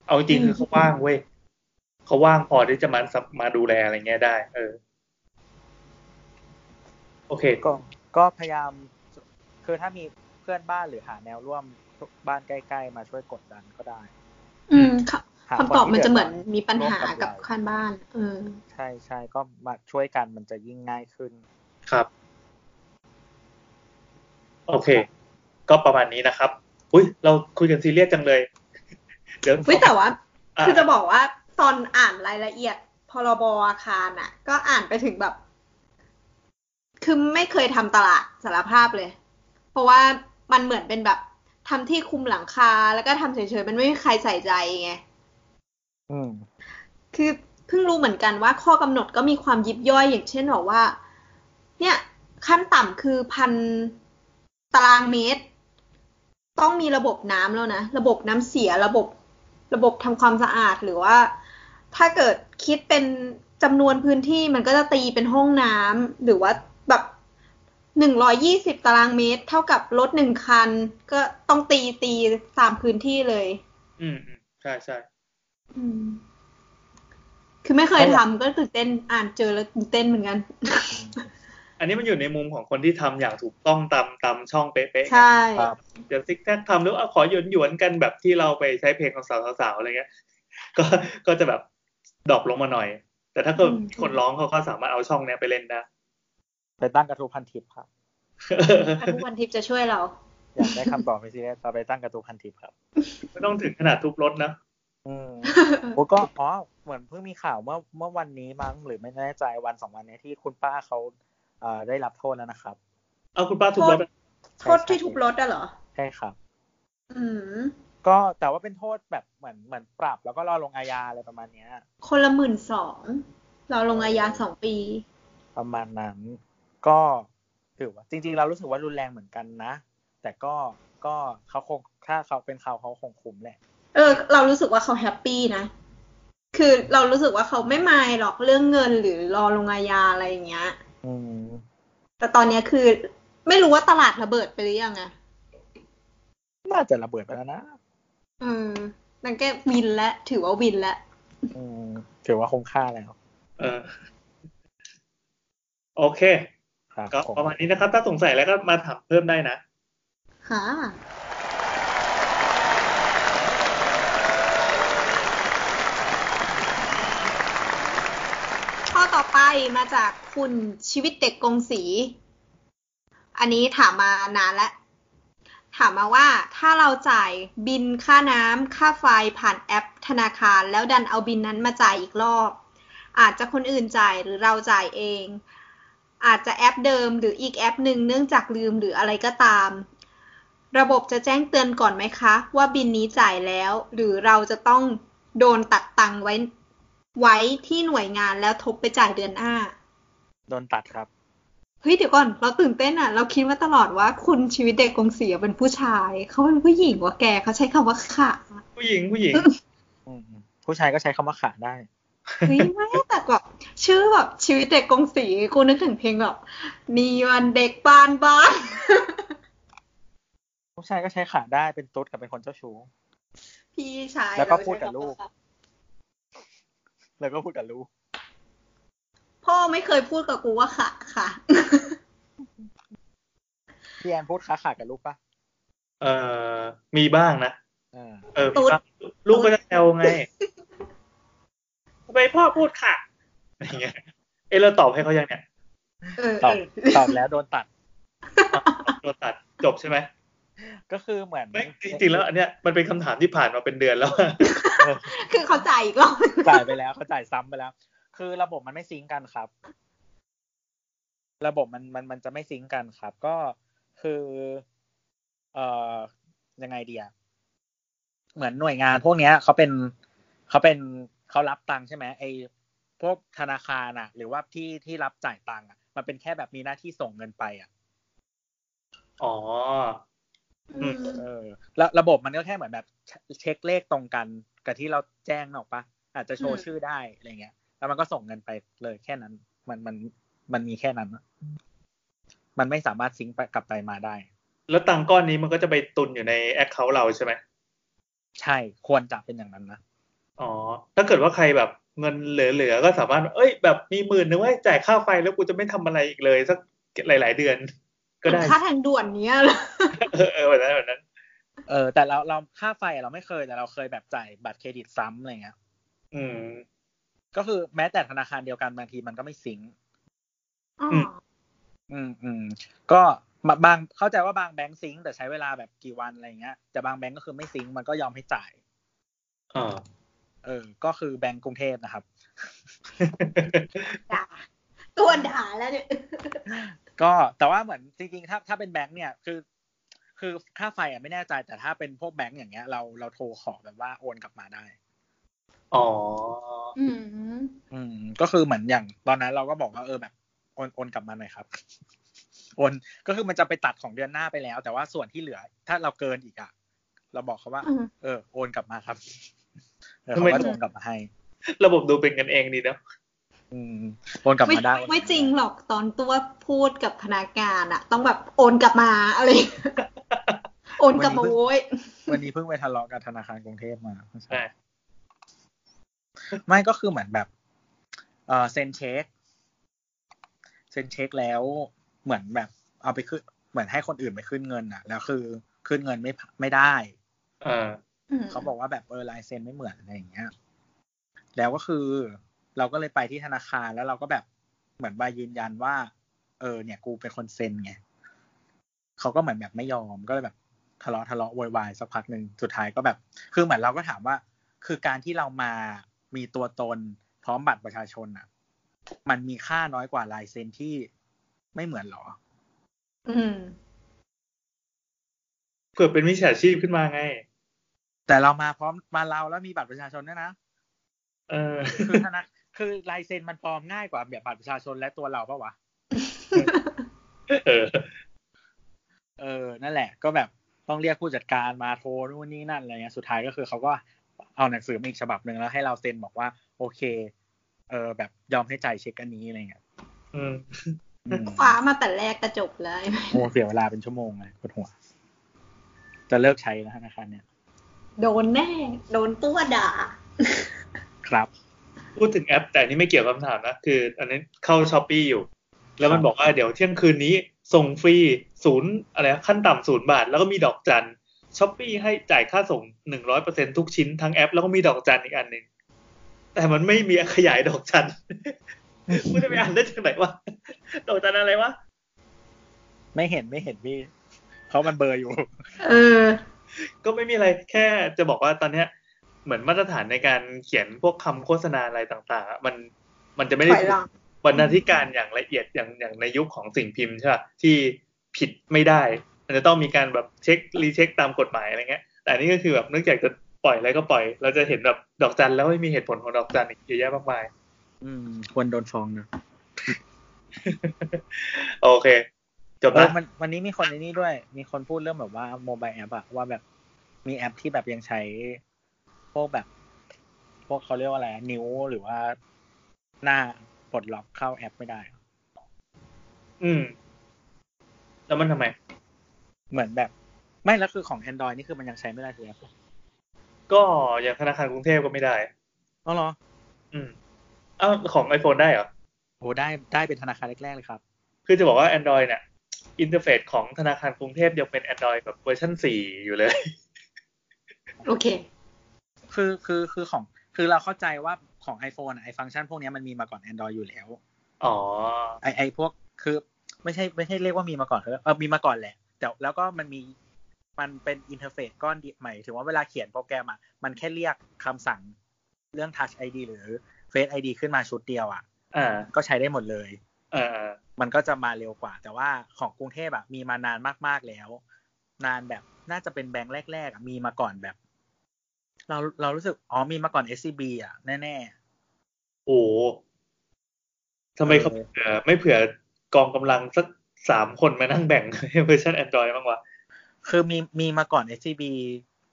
Speaker 4: เอาจริงๆคือเขาว่างเว้ยเขาว่างพอที่จะมามาดูแลอะไรเงี้ยได้ เออ โอเค
Speaker 3: ก็ก็พยายาม คือถ้ามีเพื่อนบ้านหรือหาแนวร่วมบ้านใกล้ๆ มาช่วยกดดันก็ได้
Speaker 2: อืมค
Speaker 3: หา
Speaker 2: คำตอบมันจะเหมือน
Speaker 3: คที่
Speaker 2: มีปัญหา
Speaker 3: ร่วม
Speaker 2: กับ
Speaker 3: เรา
Speaker 2: ข้างบ้าน เออ
Speaker 3: ใช่ใช่ก็มาช่วยกันมันจะยิ่งง่ายขึ้น
Speaker 4: ครับ โอเค ก็ประมาณนี้นะครับ อุ้ยเราคุยกันซีเรียสจังเลย เดี๋ยว
Speaker 2: เฮ้ยแต่ว่า
Speaker 4: อะ
Speaker 2: คือจะบอกว่าตอนอ่านรายละเอียดพรบอาคารอะ ก็อ่านไปถึงแบบ คือไม่เคยทำตลาดสารภาพเลย เพราะว่ามันเหมือนเป็นแบบทำที่คุมหลังคา แล้วก็ทำเฉยๆ มันไม่มีใครใส่ใจไง
Speaker 3: อืม
Speaker 2: คือเพิ่งรู้เหมือนกันว่าข้อกำหนดก็มีความยิบย่อยอย่างเช่นบอกว่า เนี่ย ขั้นต่ำคือพันตารางเมตร ต้องมีระบบน้ำแล้วนะ ระบบน้ำเสียระบบระบบทำความสะอาดหรือว่า ถ้าเกิดคิดเป็นจำนวนพื้นที่มันก็จะตีเป็นห้องน้ำหรือว่าแบบ หนึ่งร้อยี่สิบตารางเมตร เท่ากับรถหนึ่งคัน ก็ต้องตีตีสามพื้นที่เลย
Speaker 4: อืมอืมใช่ใช่
Speaker 2: อืมคือไม่เคย
Speaker 3: เพราะ
Speaker 2: ทำก็ตื่นเต้นอ่านเจอแล้วตื่นเต้นเหมือนกัน
Speaker 4: อันนี้มันอยู่ในมุมของคนที่ทำอย่างถูกต้องตามตามช่องเป๊ะๆ
Speaker 2: ใช่
Speaker 3: ครับ
Speaker 4: เดี๋ยวซิกแซกทำหรือว่าขอหยวนหยวนๆกันแบบที่เราไปใช้เพลงของสาวๆอะไรเงี้ย ก็ก็จะแบบ drop ลงมาหน่อย แต่ถ้าเกิดมีคนร้องเขาก็สามารถเอาช่องเนี้ยไปเล่นได้
Speaker 3: ไปตั้งกระทู้พันทิปครับ
Speaker 2: ถ้าทุกวันทิพย์จะช่วยเรา
Speaker 3: อยากได้คำตอบไปซีเรียสเราไปตั้งกระทู้พันทิปครับ
Speaker 4: ไม่ต้องถึงขนาดทุบรถนะ
Speaker 3: อืมโอ้ก็อ๋อเหมือนเพิ่งมีข่าวเมื่อเมื่อวันนี้มั้งหรือไม่แน่ใจวันสองวันเนี้ยที่คุณป้าเขาเอ่อได้รับโทษแล้วนะครับ
Speaker 4: เอาคุณป้าทุบรถอะ
Speaker 2: โทษที่ทุบรถอะเหรอ
Speaker 3: ใช่ครับ
Speaker 2: อืม
Speaker 3: ก็แต่ว่าเป็นโทษแบบเหมือนเหมือนปรับ แล้วก็รอลงอาญาอะไรประมาณเนี้ย
Speaker 2: คนละหมื่นสองเราลงอาญาสองปี
Speaker 3: ประมาณนั้น ก็ถือว่าจริง ๆ เรารู้สึกว่ารุนแรงเหมือนกันนะ แต่ก็ก็เขาคงถ้าเขาเป็นเขาเขาคงคุ้มแหละ
Speaker 2: เออ เรารู้สึกว่าเขาแฮปปี้นะ คือเรารู้สึกว่าเขาไม่มายหรอกเรื่องเงินหรือรอลงอาญาอะไรอย่างเงี้ย
Speaker 3: อืม
Speaker 2: แต่ตอนเนี้ยคือไม่รู้ว่าตลาดระเบิดไปหรือยังอะ
Speaker 3: น่าจะระเบิดไปแล้วนะ
Speaker 2: อืมนั่นก็วินแล้วถือว่าวินแล้ว
Speaker 3: อืมถือว่าคุ้มค่าแล้ว
Speaker 4: เออ โอเค
Speaker 3: ครับ
Speaker 4: ก็
Speaker 3: ผม
Speaker 4: ประมาณนี้นะครับ ถ้าสงสัยแล้วก็มาถามเพิ่มได้นะ
Speaker 2: ค่ะ ข้อต่อไปมาจากคุณชีวิตเด็กกงสี อันนี้ถามมานานแล้ว ถามมาว่าถ้าเราจ่ายบินค่าน้ำค่าไฟผ่านแอปธนาคาร แล้วดันเอาบินนั้นมาจ่ายอีกรอบ อาจจะคนอื่นจ่ายหรือเราจ่ายเอง อาจจะแอปเดิมหรืออีกแอปหนึ่งเนื่องจากลืมหรืออะไรก็ตาม ระบบจะแจ้งเตือนก่อนไหมคะ ว่าบินนี้จ่ายแล้ว หรือเราจะต้องโดนตัดตังค์ไว้ ไว้ที่หน่วยงานแล้วทบไปจ่ายเดือนหน้า
Speaker 3: โดนตัดครับ
Speaker 2: เฮ้ยเดี๋ยวก่อน เราตื่นเต้นอะ เราคิดมาตลอดว่าคุณชีวิตเด็กกงสีเป็นผู้ชาย เขาเป็นผู้หญิงวะแกเขาใช้คำว่าค่ะ
Speaker 4: ผู้หญิงผู้หญิง
Speaker 3: อืมผู้ชายก็ใช้คำว่าขาได้
Speaker 2: เฮ้ยไม่แต่แบบชื่อแบบชีวิตเด็กกงสีกูนึกถึงเพลงแบบมีวันเด็กบานบ้าน
Speaker 3: ผู้ชายก็ใช้ขาได้เป็นตุ๊ดกับเป็นคนเจ้าชู้
Speaker 2: พี่ชาย
Speaker 3: แล้วก็
Speaker 2: เรา
Speaker 3: พูดกับ
Speaker 2: ใช้คำ
Speaker 3: ลูก
Speaker 2: ว่า
Speaker 3: แล้วก็พูดกับลูก
Speaker 2: พ่อไม่เคยพูดกับกูว่าค่ะค่ะ
Speaker 3: พี่แอนพูดขาขากับลูกปะ
Speaker 4: เอ่อมีบ้างนะ
Speaker 3: เออ
Speaker 4: เออมีบ้างลูกก็จะแซวไง ทำไมพ่อพูดค่ะอะไรเงี้ยเอเราตอบให้เขายังเนี่ย
Speaker 3: ตอบตอบแล้วโดนตัด
Speaker 4: โดนตัดจบใช่ไหม
Speaker 3: ก็คือเหมือน
Speaker 4: จริงๆแล้ว อันเนี้ยมันเป็นคำถามที่ผ่านมาเป็นเดือนแล้ว
Speaker 2: คือเขาจ่ายอีกรอบ
Speaker 3: จ่ายไปแล้วเขาจ่ายซ้ำไปแล้ว คือระบบมันไม่ซิงกันครับ ระบบมันมันมันจะไม่ซิงก์กันครับ ก็คือ เอ่อยังไงดีอะเหมือนหน่วยงานพวกเนี้ยเขาเป็นเขาเป็น เขารับตังค์ใช่ไหมไอพวกธนาคารอะหรือว่าที่ที่รับจ่ายตังค์อะมันเป็นแค่แบบมีหน้าที่ส่งเงินไปอะ
Speaker 4: อ๋อ
Speaker 2: อืม
Speaker 3: เออ แล้วระบบมันก็แค่เหมือนแบบเชเช็คเลขตรงกัน กับที่เราแจ้งออกปะอาจจะโชว์ชื่อได้อะไรเงี้ย แล้วมันก็ส่งเงินไปเลยแค่นั้น มันมันมันมีแค่นั้นอะมันไม่สามารถซิงค์ไปกลับไปมาได้
Speaker 4: แล้วตังค์ก้อนนี้มันก็จะไปตุนอยู่ในแอคเคาท์เราใช่ไหม
Speaker 3: ใช่ ควรจะเป็นอย่างนั้นนะ
Speaker 4: อ๋อ ถ้าเกิดว่าใครแบบเงินเหลือๆก็สามารถ เอ้ย แบบมีหมื่นนึงไว้จ่ายค่าไฟแล้วกูจะไม่ทำอะไรอีกเลย สักหลาย ๆ เดือน ก็ได้
Speaker 2: ค่าทางด่วนเนี้ยเหรอ
Speaker 4: เออเออแบบนั้นแบบนั้น
Speaker 3: เออ แต่เราเราค่าไฟเราไม่เคยแต่เราเคยแบบจ่ายบัตรเครดิตซ้ำอะไรเงี้ย
Speaker 4: อืม
Speaker 3: ก็คือแม้แต่ธนาคารเดียวกันบางทีมันก็ไม่ซิงค์
Speaker 2: อ๋อ
Speaker 4: อืม
Speaker 3: อืมอืมก็บางบางเข้าใจว่าบางแบงก์ซิงค์แต่ใช้เวลาแบบกี่วันอะไรเงี้ยแต่บางแบงก์ก็คือไม่ซิงค์มันก็ยอมให้จ่าย
Speaker 4: อ่า
Speaker 3: เออ ก็คือแบงก์กรุงเทพนะครับ
Speaker 2: ด่าตัวด่าแล้วเนี่ย
Speaker 3: ก็แต่ว่าเหมือนจริงๆ ถ้าถ้าเป็นแบงก์เนี่ยคือ คือค่าไฟอะไม่แน่ใจ แต่ถ้าเป็นพวกแบงก์อย่างเงี้ย เราเราโทรขอแบบว่าโอนกลับมาได้
Speaker 4: อ๋อ
Speaker 2: อืม
Speaker 3: อืม ก็คือเหมือนอย่างตอนนั้นเราก็บอกว่าเออแบบโอนโอนกลับมาหน่อยครับโอนก็คือมันจะไปตัดของเดือนหน้าไปแล้ว แต่ว่าส่วนที่เหลือ ถ้าเราเกินอีกอะ เราบอกเขาว่า
Speaker 2: อืม
Speaker 3: เออ โอนกลับมาครับ เออ
Speaker 4: ทำ
Speaker 3: เขา
Speaker 4: ไม
Speaker 3: ก็จะโอนกลับมาให้
Speaker 4: ระบบดูเป็นกันเองดีเนาะ
Speaker 3: อืมโอนกลับ
Speaker 2: ไม่
Speaker 3: มาได้
Speaker 2: ไม่จริงหรอกตอนตัวพูดกับพนักงานอะต้องแบบโอนกลับมาอะไรโอนกลับมาโว้ย
Speaker 3: วันนี้เพิ่งไปทะเลาะกับธนาคารกรุงเทพมา
Speaker 4: ใช่
Speaker 3: ไม่ก็คือเหมือนแบบ เออเซ็นเช็คเซ็นเช็คแล้วเหมือนแบบ เอาไปขึ้นเหมือนให้คนอื่นไปขึ้นเงินอะแล้วคือขึ้นเงินไม่ไม่ได้
Speaker 4: อ่า
Speaker 3: เขาบอกว่าแบบเออลายเซ็นไม่เหมือนอะไรอย่างเงี้ย แล้วก็คือเราก็เลยไปที่ธนาคารแล้วเราก็แบบเหมือนใบยืนยันว่า เออ เนี่ย กูเป็นคนเซ็นไงเขาก็เหมือนแบบไม่ยอมก็เลยแบบทะเลาะทะเลาะโวยวายสักพักหนึ่งสุดท้ายก็แบบ คือเหมือนเราก็ถามว่า คือการที่เรามามีตัวตนพร้อมบัตรประชาชนอะ มันมีค่าน้อยกว่าลายเซ็นที่ไม่เหมือนหรอ
Speaker 2: อืม
Speaker 4: เผื่อเป็นมิจฉาชีพขึ้นมาไง
Speaker 3: แต่เรามาพร้อมมาเราแล้วมีบัตรประชาชนด้วยนะ
Speaker 4: เออ
Speaker 3: คือธนาคือลายเซ็นมันปลอมง่ายกว่าแบบบัตรประชาชนและตัวเราปะวะ
Speaker 4: เออ
Speaker 3: เออ นั่นแหละ ก็แบบต้องเรียกผู้จัดการมาโทรนู่นนี่นั่นอะไรเงี้ย สุดท้ายก็คือเขาก็เอาหนังสือมาอีกฉบับหนึ่งแล้วให้เราเซ็นบอกว่า โอเค เออ แบบยอมให้จ่ายเช็คอันนี้อะไรเงี้ย
Speaker 4: อืม
Speaker 3: อืม
Speaker 2: ฟ้ามาแต่แรกกระจบเลย
Speaker 3: โอ้เสียเวลาเป็นชั่วโมงเลยปวดหัว จะเลิกใช้แล้วธนาคารเนี่ย
Speaker 2: โดนแน่ โดนตัวด่า
Speaker 3: ครับ
Speaker 4: พูดถึงแอป แต่อันนี้ไม่เกี่ยวกับคำถามนะ คือ อันนี้เข้า Shopee อยู่ แล้วมันบอกว่าเดี๋ยวเที่ยงคืนนี้ ส่งฟรีศูนย์อะไรนะขั้นต่ำศูนย์บาท แล้วก็มีดอกจัน Shopee ให้จ่ายค่าส่งหนึ่งร้อยเปอร์เซ็นต์ทุกชิ้นทั้งแอป แล้วก็มีดอกจันอีกอันหนึ่งแต่มันไม่มีขยายดอกจันกูจะไปอ่านได้จากไหนวะดอกจันอะไรวะ
Speaker 3: ไม่เห็นไม่เห็นพี่เพราะมันเบลอร์อยู่
Speaker 2: เออ
Speaker 4: ก็ไม่มีอะไรแค่จะบอกว่าตอนเนี้ยเหมือนมาตรฐานในการเขียนพวกคำโฆษณาอะไรต่างๆอะมันมันจะไม่ได้
Speaker 2: ถอยหลัง
Speaker 4: บรรณาธิการอย่างละเอียดอย่างอย่างในยุคของสิ่งพิมพ์ใช่ปะที่ผิดไม่ได้ มันจะต้องมีการแบบเช็ครีเช็คตามกฎหมายอะไรเงี้ย แต่อันนี่ก็คือแบบเนื่องจากจะปล่อยอะไรก็ปล่อย เราจะเห็นแบบดอกจันแล้วไม่มีเหตุผลของดอกจันอีกเยอะแยะมากมาย
Speaker 3: อืม ควรโดนฟ้องนะ
Speaker 4: โอเค จบ
Speaker 3: เอ
Speaker 4: แล้
Speaker 3: อ
Speaker 4: ว
Speaker 3: มันวันนี้มีคนในนี้ด้วย มีคนพูดเรื่องแบบว่าโมบายแอปอะว่าแบบมีแอปที่แบบยังใช้ พวกแบบ พวกเขาเรียกว่าอะไรอะนิ้วหรือว่าหน้าปลดล็อกเข้าแอปไม่ได้
Speaker 4: อืม แล้วมันทำไม
Speaker 3: เหมือนแบบ ไม่แล้วคือของ Android นี่คือมันยังใช้ไม่ได้คือแอปเหรอ
Speaker 4: ก็อย่างธนาคารกรุงเทพก็ไม่ได้
Speaker 3: อ๋อเหรอ
Speaker 4: อืมอ้าวของ iPhone ได้เหรอ
Speaker 3: โหได้ได้เป็นธนาคารแรกๆเลยครับ
Speaker 4: คือจะบอกว่า Android เนี่ย interface ของธนาคารกรุงเทพยังเป็น Android แบบเวอร์ชันสี่อยู่เลย
Speaker 2: โอเค
Speaker 3: คือคือคือของ คือเราเข้าใจว่าของ iPhone อะไอฟังก์ชันพวกเนี้ยมันมีมาก่อน Android อยู่แล้ว
Speaker 4: อ๋อ
Speaker 3: ไอไอพวกคือไม่ใช่ไม่ใช่เรียกว่ามีมาก่อนเออมีมาก่อนแหละ แต่แล้วก็มันมีมันเป็น interface ก้อนเดียวใหม่ถึงว่าเวลาเขียนโปรแกรมอะมันแค่เรียกคำสั่งเรื่อง Touch ID หรือ Face ID ขึ้นมาชุดเดียวอะ
Speaker 4: อ่า
Speaker 3: ก็ใช้ได้หมดเลย
Speaker 4: อ่า
Speaker 3: มันก็จะมาเร็วกว่า แต่ว่าของกรุงเทพอะมีมานานมากๆแล้ว นานแบบน่าจะเป็นแบงค์แรกๆอะมีมาก่อนแบบ เราเรารู้สึกอ๋อมีมาก่อน SCB อะแน่
Speaker 4: โอ้โหทำไมเขา
Speaker 3: เออ
Speaker 4: เผื่อไม่เผื่อกองกำลังสักสามคนมานั่งแบ่งให้เวอร์ชัน Android บ้างวะ
Speaker 3: ๆคือมีมีมาก่อน SCB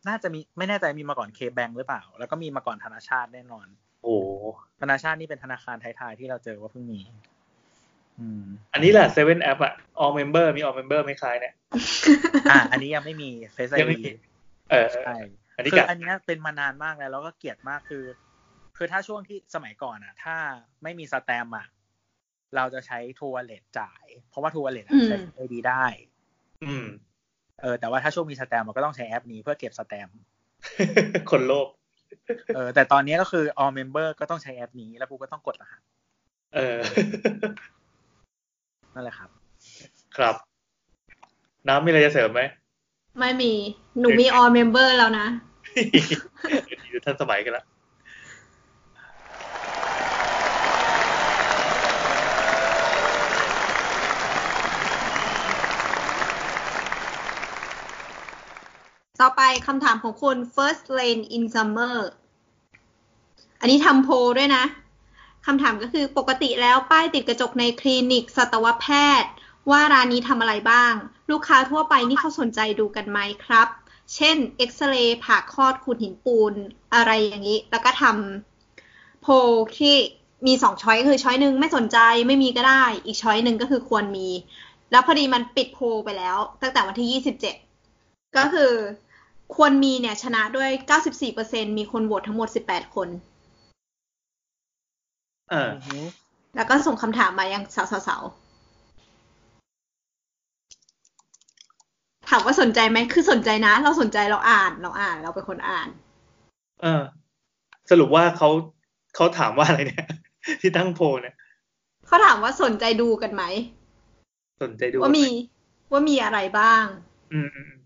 Speaker 3: น่าจะมีไม่แน่ใจมีมาก่อน K-Bank หรือเปล่า แล้วก็มีมาก่อนธนาชาติแน่นอน
Speaker 4: โอ้โห
Speaker 3: ธนาชาตินี่เป็นธนาคารท้ายๆที่เราเจอว่าเพิ่งมี อืม
Speaker 4: อันนี้แหละเซเว่นแอปอะ all member มี all member ไหม่คล้ายเนี่ย
Speaker 3: อะอันนี้ยังไม่มี Face
Speaker 4: ยังไม่
Speaker 3: ID
Speaker 4: มีเออ
Speaker 3: ใช่
Speaker 4: อันนี้
Speaker 3: คือ
Speaker 4: กับ
Speaker 3: อันเนี้ยเป็นมานานมากแล้วแล้วก็เกลียดมากคือ คือถ้าช่วงที่สมัยก่อนอะถ้าไม่มีสแตมป์อะเราจะใช้ทัวร์เลตจ่าย เพราะว่าทัวร์เลต
Speaker 2: อืม
Speaker 3: ใช้ไอดีได้
Speaker 4: อืม
Speaker 3: เออ แต่ว่าถ้าช่วงมีสแตมป์มันก็ต้องใช้แอปนี้เพื่อเก็บสแตมป์
Speaker 4: คนโลภ
Speaker 3: เออ แต่ตอนนี้ก็คือ all member ก็ต้องใช้แอปนี้แล้วกูก็ต้องกดรหัส
Speaker 4: เออ
Speaker 3: นั่นแหละครับ
Speaker 4: ครับ น้ำมีอะไรจะเสริมไหม
Speaker 2: ไม่มี หนูมี all member แล้วนะ
Speaker 4: อยู่ทันสมัยกันละ
Speaker 2: ต่อไปคำถามของคุณ first lane in summer อันนี้ทำโพลด้วยนะ คำถามก็คือปกติแล้วป้ายติดกระจกในคลินิกสัตวแพทย์ ว่าร้านนี้ทำอะไรบ้าง ลูกค้าทั่วไปนี่เขาสนใจดูกันไหมครับ เช่นเอ็กซเรย์ผ่าคลอดขูดหินปูนอะไรอย่างนี้ แล้วก็ทำโพที่มีสองช้อยคือช้อยหนึ่งไม่สนใจไม่มีก็ได้ อีกช้อยหนึ่งก็คือควรมี แล้วพอดีมันปิดโพไปแล้ว ตั้งแต่วันที่27ก็คือควรมีเนี่ยชนะด้วย 94%มีคนโหวตทั้งหมด 18 คน
Speaker 4: เออ
Speaker 2: แล้วก็ส่งคำถามมายังสาวๆถามว่าสนใจไหมคือสนใจนะ เราสนใจเราอ่าน เราอ่าน เราเป็นคนอ่าน
Speaker 4: เออ สรุปว่าเขาเขาถามว่าอะไรเนี่ย ที่ตั้งโพลเนี่ย
Speaker 2: เขาถามว่าสนใจดูกันไหม
Speaker 4: สนใจดู
Speaker 2: ว่ามีว่ามีอะไรบ้าง
Speaker 4: อืมอืมอืม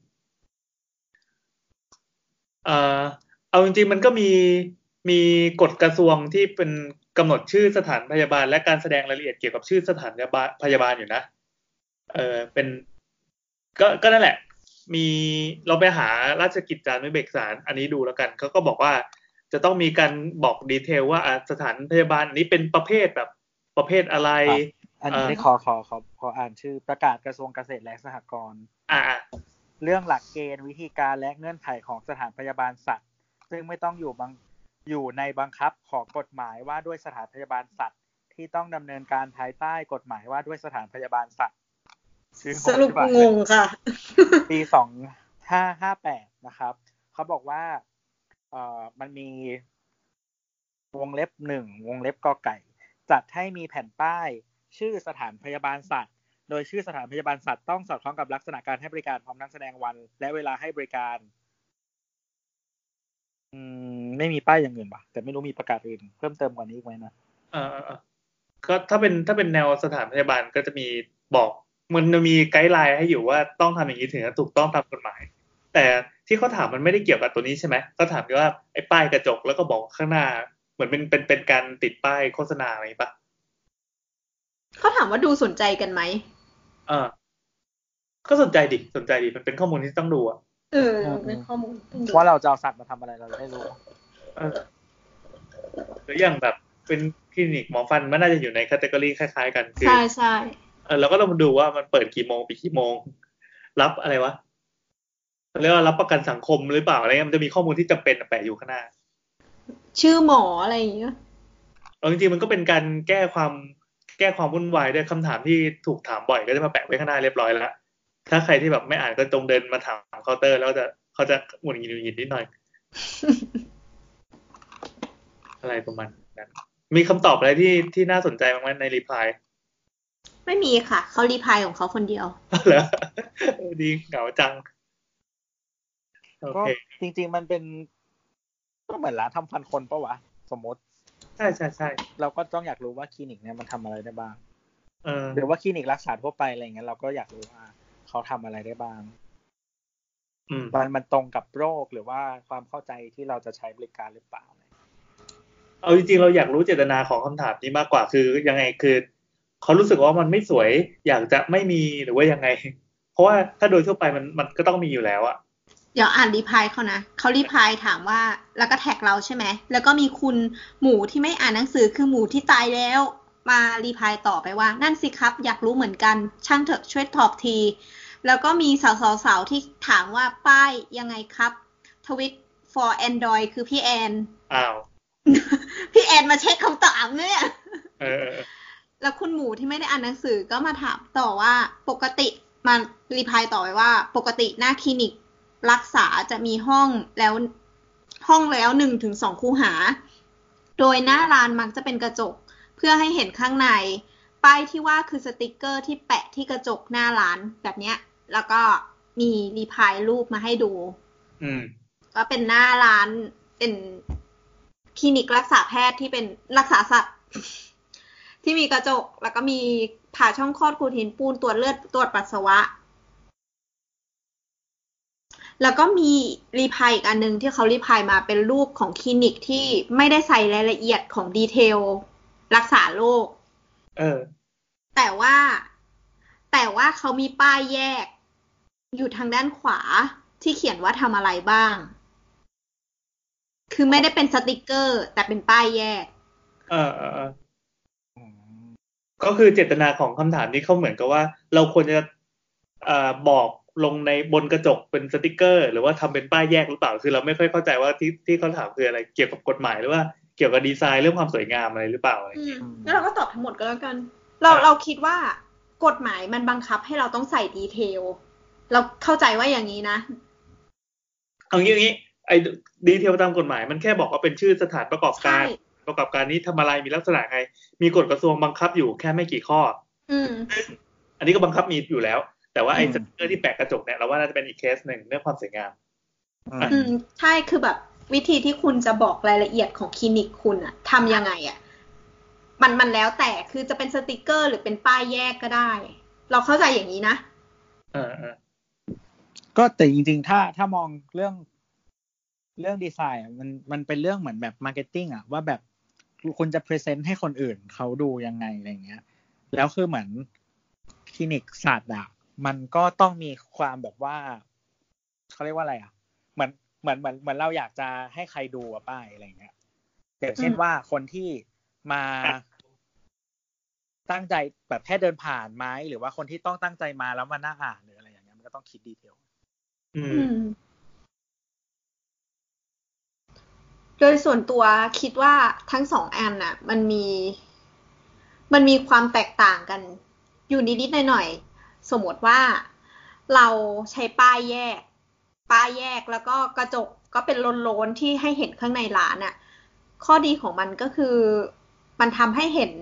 Speaker 4: เอ่อเอาจริงๆมันก็มีมีกฎกระทรวงที่เป็น กำหนดชื่อสถานพยาบาล และการแสดงรายละเอียดเกี่ยวกับชื่อสถานพยาบาลพยาบาลอยู่นะ เออเป็น ก็ก็นั่นแหละ มีเราไปหาราชกิจจานุเบกษาอันนี้ดูแล้วกันเขาก็บอกว่าจะต้องมีการบอกดีเทลว่าอะสถานพยาบาลอันนี้เป็นประเภทแบบประเภทอะไร
Speaker 3: อันนี้
Speaker 4: เอ่อ
Speaker 3: ได้ขอขอขอขออ่านชื่อประกาศกระทรวงเกษตรและสหกรณ์
Speaker 4: อ่าอ่า
Speaker 3: เรื่องหลักเกณฑ์วิธีการและเงื่อนไขของสถานพยาบาลสัตว์ ซึ่งไม่ต้องอยู่บัง อยู่ในบังคับของกฎหมายว่าด้วยสถานพยาบาลสัตว์ ที่ต้องดำเนินการภายใต้กฎหมายว่าด้วยสถานพยาบาลสัตว์ชื่อ
Speaker 2: สรุป
Speaker 3: ใช่ปะ
Speaker 2: งงค่ะ
Speaker 3: ปีสองห้าห้าแปดนะครับ เขาบอกว่าเอ่อมันมีวงเล็บหนึ่งวงเล็บกอไก่ จัดให้มีแผ่นป้าย ชื่อสถานพยาบาลสัตว์ โดยชื่อสถานพยาบาลสัตว์ต้องสอดคล้องกับลักษณะการให้บริการพร้อมทั้งแสดงวัน และเวลาให้บริการ อืมไม่มีป้ายอย่างอื่นปะแต่ไม่รู้มีประกาศอื่น เพิ่มเติมกว่านี้อีกไหมนะ
Speaker 4: เออเออเออก็ถ้าเป็นถ้าเป็นแนวสถานพยาบาลก็จะมีบอกมันจะมีไกด์ไลน์ให้อยู่ว่าต้องทำอย่างนี้ถึงจะถูกต้องตามกฎหมาย แต่ที่เขาถามมันไม่ได้เกี่ยวกับตัวนี้ใช่ไหมเขาถามว่าไอ้ป้ายกระจกแล้วก็บอกข้างหน้า เหมือนเป็นเป็นเป็นการติดป้ายโฆษณาอะไรปะ
Speaker 2: เขาถามว่าดูสนใจกันไหม
Speaker 4: เออก็สนใจดิสนใจดิมันเป็นข้อมูลที่ต้องดูอะ
Speaker 2: เออเป็นข้อมูลต้องดู
Speaker 3: ว่าเราจะเอาสัตว์มาทำอะไรเราจะได้รู้
Speaker 4: เออหรืออย่างแบบเป็นคลินิกหมอฟันมันน่าจะอยู่ในแคตตากรีคล้าย ๆ กันคือ
Speaker 2: ใช่ใช่
Speaker 4: เออเราก็ต้องมาดูว่ามันเปิดกี่โมงปิดกี่โมง รับอะไรวะเรียกว่ารับประกันสังคมหรือเปล่าอะไรเงี้ยมันจะมีข้อมูลที่จำเป็นแปะอยู่ข้างหน้า
Speaker 2: ชื่อหมออะไรอย่างเงี้ย
Speaker 4: เอาจริงๆมันก็เป็นการแก้ความแก้ความวุ่นวายด้วยคำถามที่ถูกถามบ่อยก็จะมาแปะไว้ข้างหน้าเรียบร้อยแล้ว ถ้าใครที่แบบไม่อ่านก็ตรงเดินมาถามเคาน์เตอร์ แล้วจะเขาจะหงุดหงิดหงุดหงิดนิดหน่อย อะไรประมาณนั้นมีคำตอบอะไรที่ที่น่าสนใจบ้างไหมใน reply
Speaker 2: ไม่มีค่ะเขา reply ของเขาคนเดียว
Speaker 4: เหรอเออดีเหงาจังโอเคก็
Speaker 3: จริง ๆ มันเป็นก็เหมือนร้านทำฟันคนปะวะ สมมติ
Speaker 4: ใช่ใช่ใช่
Speaker 3: เราก็ต้องอยากรู้ว่าคลินิกเนี่ยมันทำอะไรได้บ้าง
Speaker 4: เออ
Speaker 3: หรือว่าคลินิกรักษาทั่วไปอะไรเงี้ยเราก็อยากรู้ว่า เขาทำอะไรได้บ้าง
Speaker 4: อืม
Speaker 3: มันมันตรงกับโรคหรือว่าความเข้าใจที่เราจะใช้บริการหรือเปล่า
Speaker 4: เอาจริงๆเราอยากรู้เจตนาของคำถามนี้มากกว่าคือยังไงคือเขารู้สึกว่ามันไม่สวย อยากจะไม่มีหรือว่ายังไง เพราะว่าถ้าโดยทั่วไปมันมันก็ต้องมีอยู่แล้วอะ
Speaker 2: เดี๋ยวอ่านรีพายเขานะเขารีพายถามว่าแล้วก็แท็กเราใช่ไหมแล้วก็มีคุณหมูที่ไม่อ่านหนังสือคือหมูที่ตายแล้ว มารีพายต่อไปว่า นั่นสิครับ อยากรู้เหมือนกัน ช่างเถอะช่วยตอบที แล้วก็มีสาวๆๆที่ถามว่าป้ายยังไงครับทวิต for Android คือพี่แอน
Speaker 4: อ้าว
Speaker 2: พี่แอนมาเช็คคำตอบเนี่ย
Speaker 4: เออเออ
Speaker 2: แล้วคุณหมูที่ไม่ได้อ่านหนังสือก็มาถามต่อว่าปกติมารีพายต่อไปว่า ปกติหน้าคลินิกรักษาจะมีห้องแล้วห้องแล้วหนึ่งถึงสองคูหา โดยหน้าร้านมักจะเป็นกระจก เพื่อให้เห็นข้างใน ป้ายที่ว่าคือสติกเกอร์ที่แปะที่กระจกหน้าร้านแบบเนี้ย แล้วก็มี reply รูปมาให้ดู
Speaker 4: อืม
Speaker 2: ก็เป็นหน้าร้านเป็นคลินิกรักษาแพทย์ที่เป็นรักษาสัตว์ ที่มีกระจก แล้วก็มีผ่าช่องคลอดขูดหินปูนตรวจเลือดตรวจปัสสาวะ แล้วก็มี reply อีกอันหนึ่งที่เขา reply มาเป็นรูปของคลินิกที่ไม่ได้ใส่รายละเอียดของ detail รักษาโรค
Speaker 4: เออ
Speaker 2: แต่ว่าแต่ว่าเขามีป้ายแยก อยู่ทางด้านขวาที่เขียนว่าทำอะไรบ้าง คือไม่ได้เป็นสติกเกอร์ แต่เป็นป้ายแยก
Speaker 4: เออเออเออก็คือเจตนาของคำถามนี้เขาเหมือนกับว่า เราควรจะเอ่อบอกลงในบนกระจกเป็นสติกเกอร์ หรือว่าทำเป็นป้ายแยกหรือเปล่า คือเราไม่ค่อยเข้าใจว่าที่ที่เขาถามคืออะไร เกี่ยวกับกฎหมายหรือว่าเกี่ยวกับดีไซน์เรื่องความสวยงามอะไรหรือเปล่าอะไร
Speaker 2: อืม
Speaker 4: เงี้ย
Speaker 2: แล้วเราก็ตอบทั้งหมดก็แล้วกัน เราเราคิดว่ากฎหมายมันบังคับให้เราต้องใส่ detail เราเข้าใจว่าอย่างนี้นะ
Speaker 4: เอางี้อย่างนี้ ไอ้ detail ตามกฎหมายมันแค่บอกว่าเป็นชื่อสถานประกอบการ
Speaker 2: ใช่
Speaker 4: ประกอบการนี้ทำอะไรมีลักษณะไง มีกฎกระทรวงบังคับอยู่แค่ไม่กี่ข้อ
Speaker 2: อืม
Speaker 4: อันนี้ก็บังคับมีอยู่แล้ว แต่ว่าไอ้
Speaker 3: อืม
Speaker 4: สติกเกอร์ที่แปะกระจกเนี่ยเราว่าน่าจะเป็นอีกเคสหนึ่งเรื่องความสวยงาม
Speaker 2: อืมใช่คือแบบวิธีที่คุณจะบอกรายละเอียดของคลินิกคุณอะทำยังไงอะมันมันแล้วแต่คือจะเป็นสติกเกอร์ หรือเป็นป้ายแยกก็ได้ เราเข้าใจอย่างนี้นะ
Speaker 4: เออเออ
Speaker 3: ก็แต่จริง ๆ ถ้าถ้ามองเรื่องเรื่องดีไซน์อะมันมันเป็นเรื่องเหมือนแบบ marketing อะว่าแบบคุณจะ present ให้คนอื่นเขาดูยังไงอะไรเงี้ย แล้วคือเหมือนคลินิกสัตว์อะมันก็ต้องมีความแบบว่าเขาเรียกว่าอะไรอะเหมือนเหมือนเหมือนเหมือนเราอยากจะให้ใครดูอะป้ายอะไรเงี้ยอย่างเช่น
Speaker 2: อืม
Speaker 3: ว่าคนที่มาตั้งใจแบบแค่เดินผ่านไหมหรือว่าคนที่ต้องตั้งใจมาแล้วมานั่งอ่านหรืออะไรอย่างเงี้ยมันก็ต้องคิดดีเทล
Speaker 4: อื
Speaker 2: อื
Speaker 4: ม
Speaker 2: มโดยส่วนตัวคิดว่าทั้งสองอันน่ะ มันมี มันมีความแตกต่างกัน อยู่นิดๆหน่อยๆสมมติว่าเราใช้ป้ายแยก ป้ายแยกแล้วก็กระจกก็เป็นโลนๆที่ให้เห็นข้างในร้านน่ะ ข้อดีของมันก็คือมันทำให้เห็น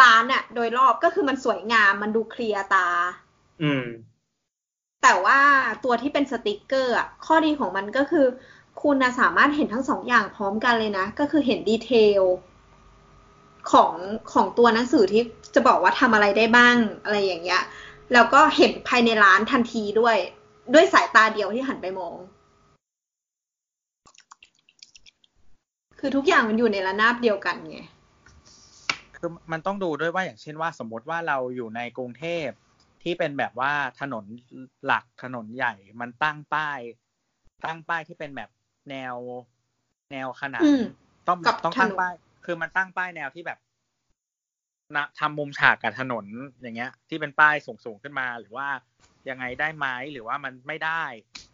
Speaker 2: ร้านน่ะโดยรอบก็คือมันสวยงามมันดูเคลียร์ตา
Speaker 4: อืม
Speaker 2: แต่ว่าตัวที่เป็นสติกเกอร์อะข้อดีของมันก็คือ คุณสามารถเห็นทั้งสองอย่างพร้อมกันเลยนะ ก็คือเห็นดีเทลของของตัวหนังสือที่จะบอกว่าทำอะไรได้บ้างอะไรอย่างเงี้ย แล้วก็เห็นภายในร้านทันทีด้วย ด้วยสายตาเดียวที่หันไปมอง คือทุกอย่างมันอยู่ในระนาบเดียวกันไง
Speaker 3: คือมันต้องดูด้วยว่าอย่างเช่นว่าสมมติว่าเราอยู่ในกรุงเทพ ทที่เป็นแบบว่าถนนหลักถนนใหญ่ มันตั้งป้าย ตั้งป้ายที่เป็นแบบแนวแนวขนาด
Speaker 2: อืม
Speaker 3: ต้อง
Speaker 2: กับ
Speaker 3: ต้องตั้ง
Speaker 2: ถนน
Speaker 3: ป้าย คือมันตั้งป้ายแนวที่แบบนะทำมุมฉากกับถนนอย่างเงี้ย ที่เป็นป้ายสูงสูงๆขึ้นมา หรือว่ายังไงได้ไหมหรือว่ามันไม่ได้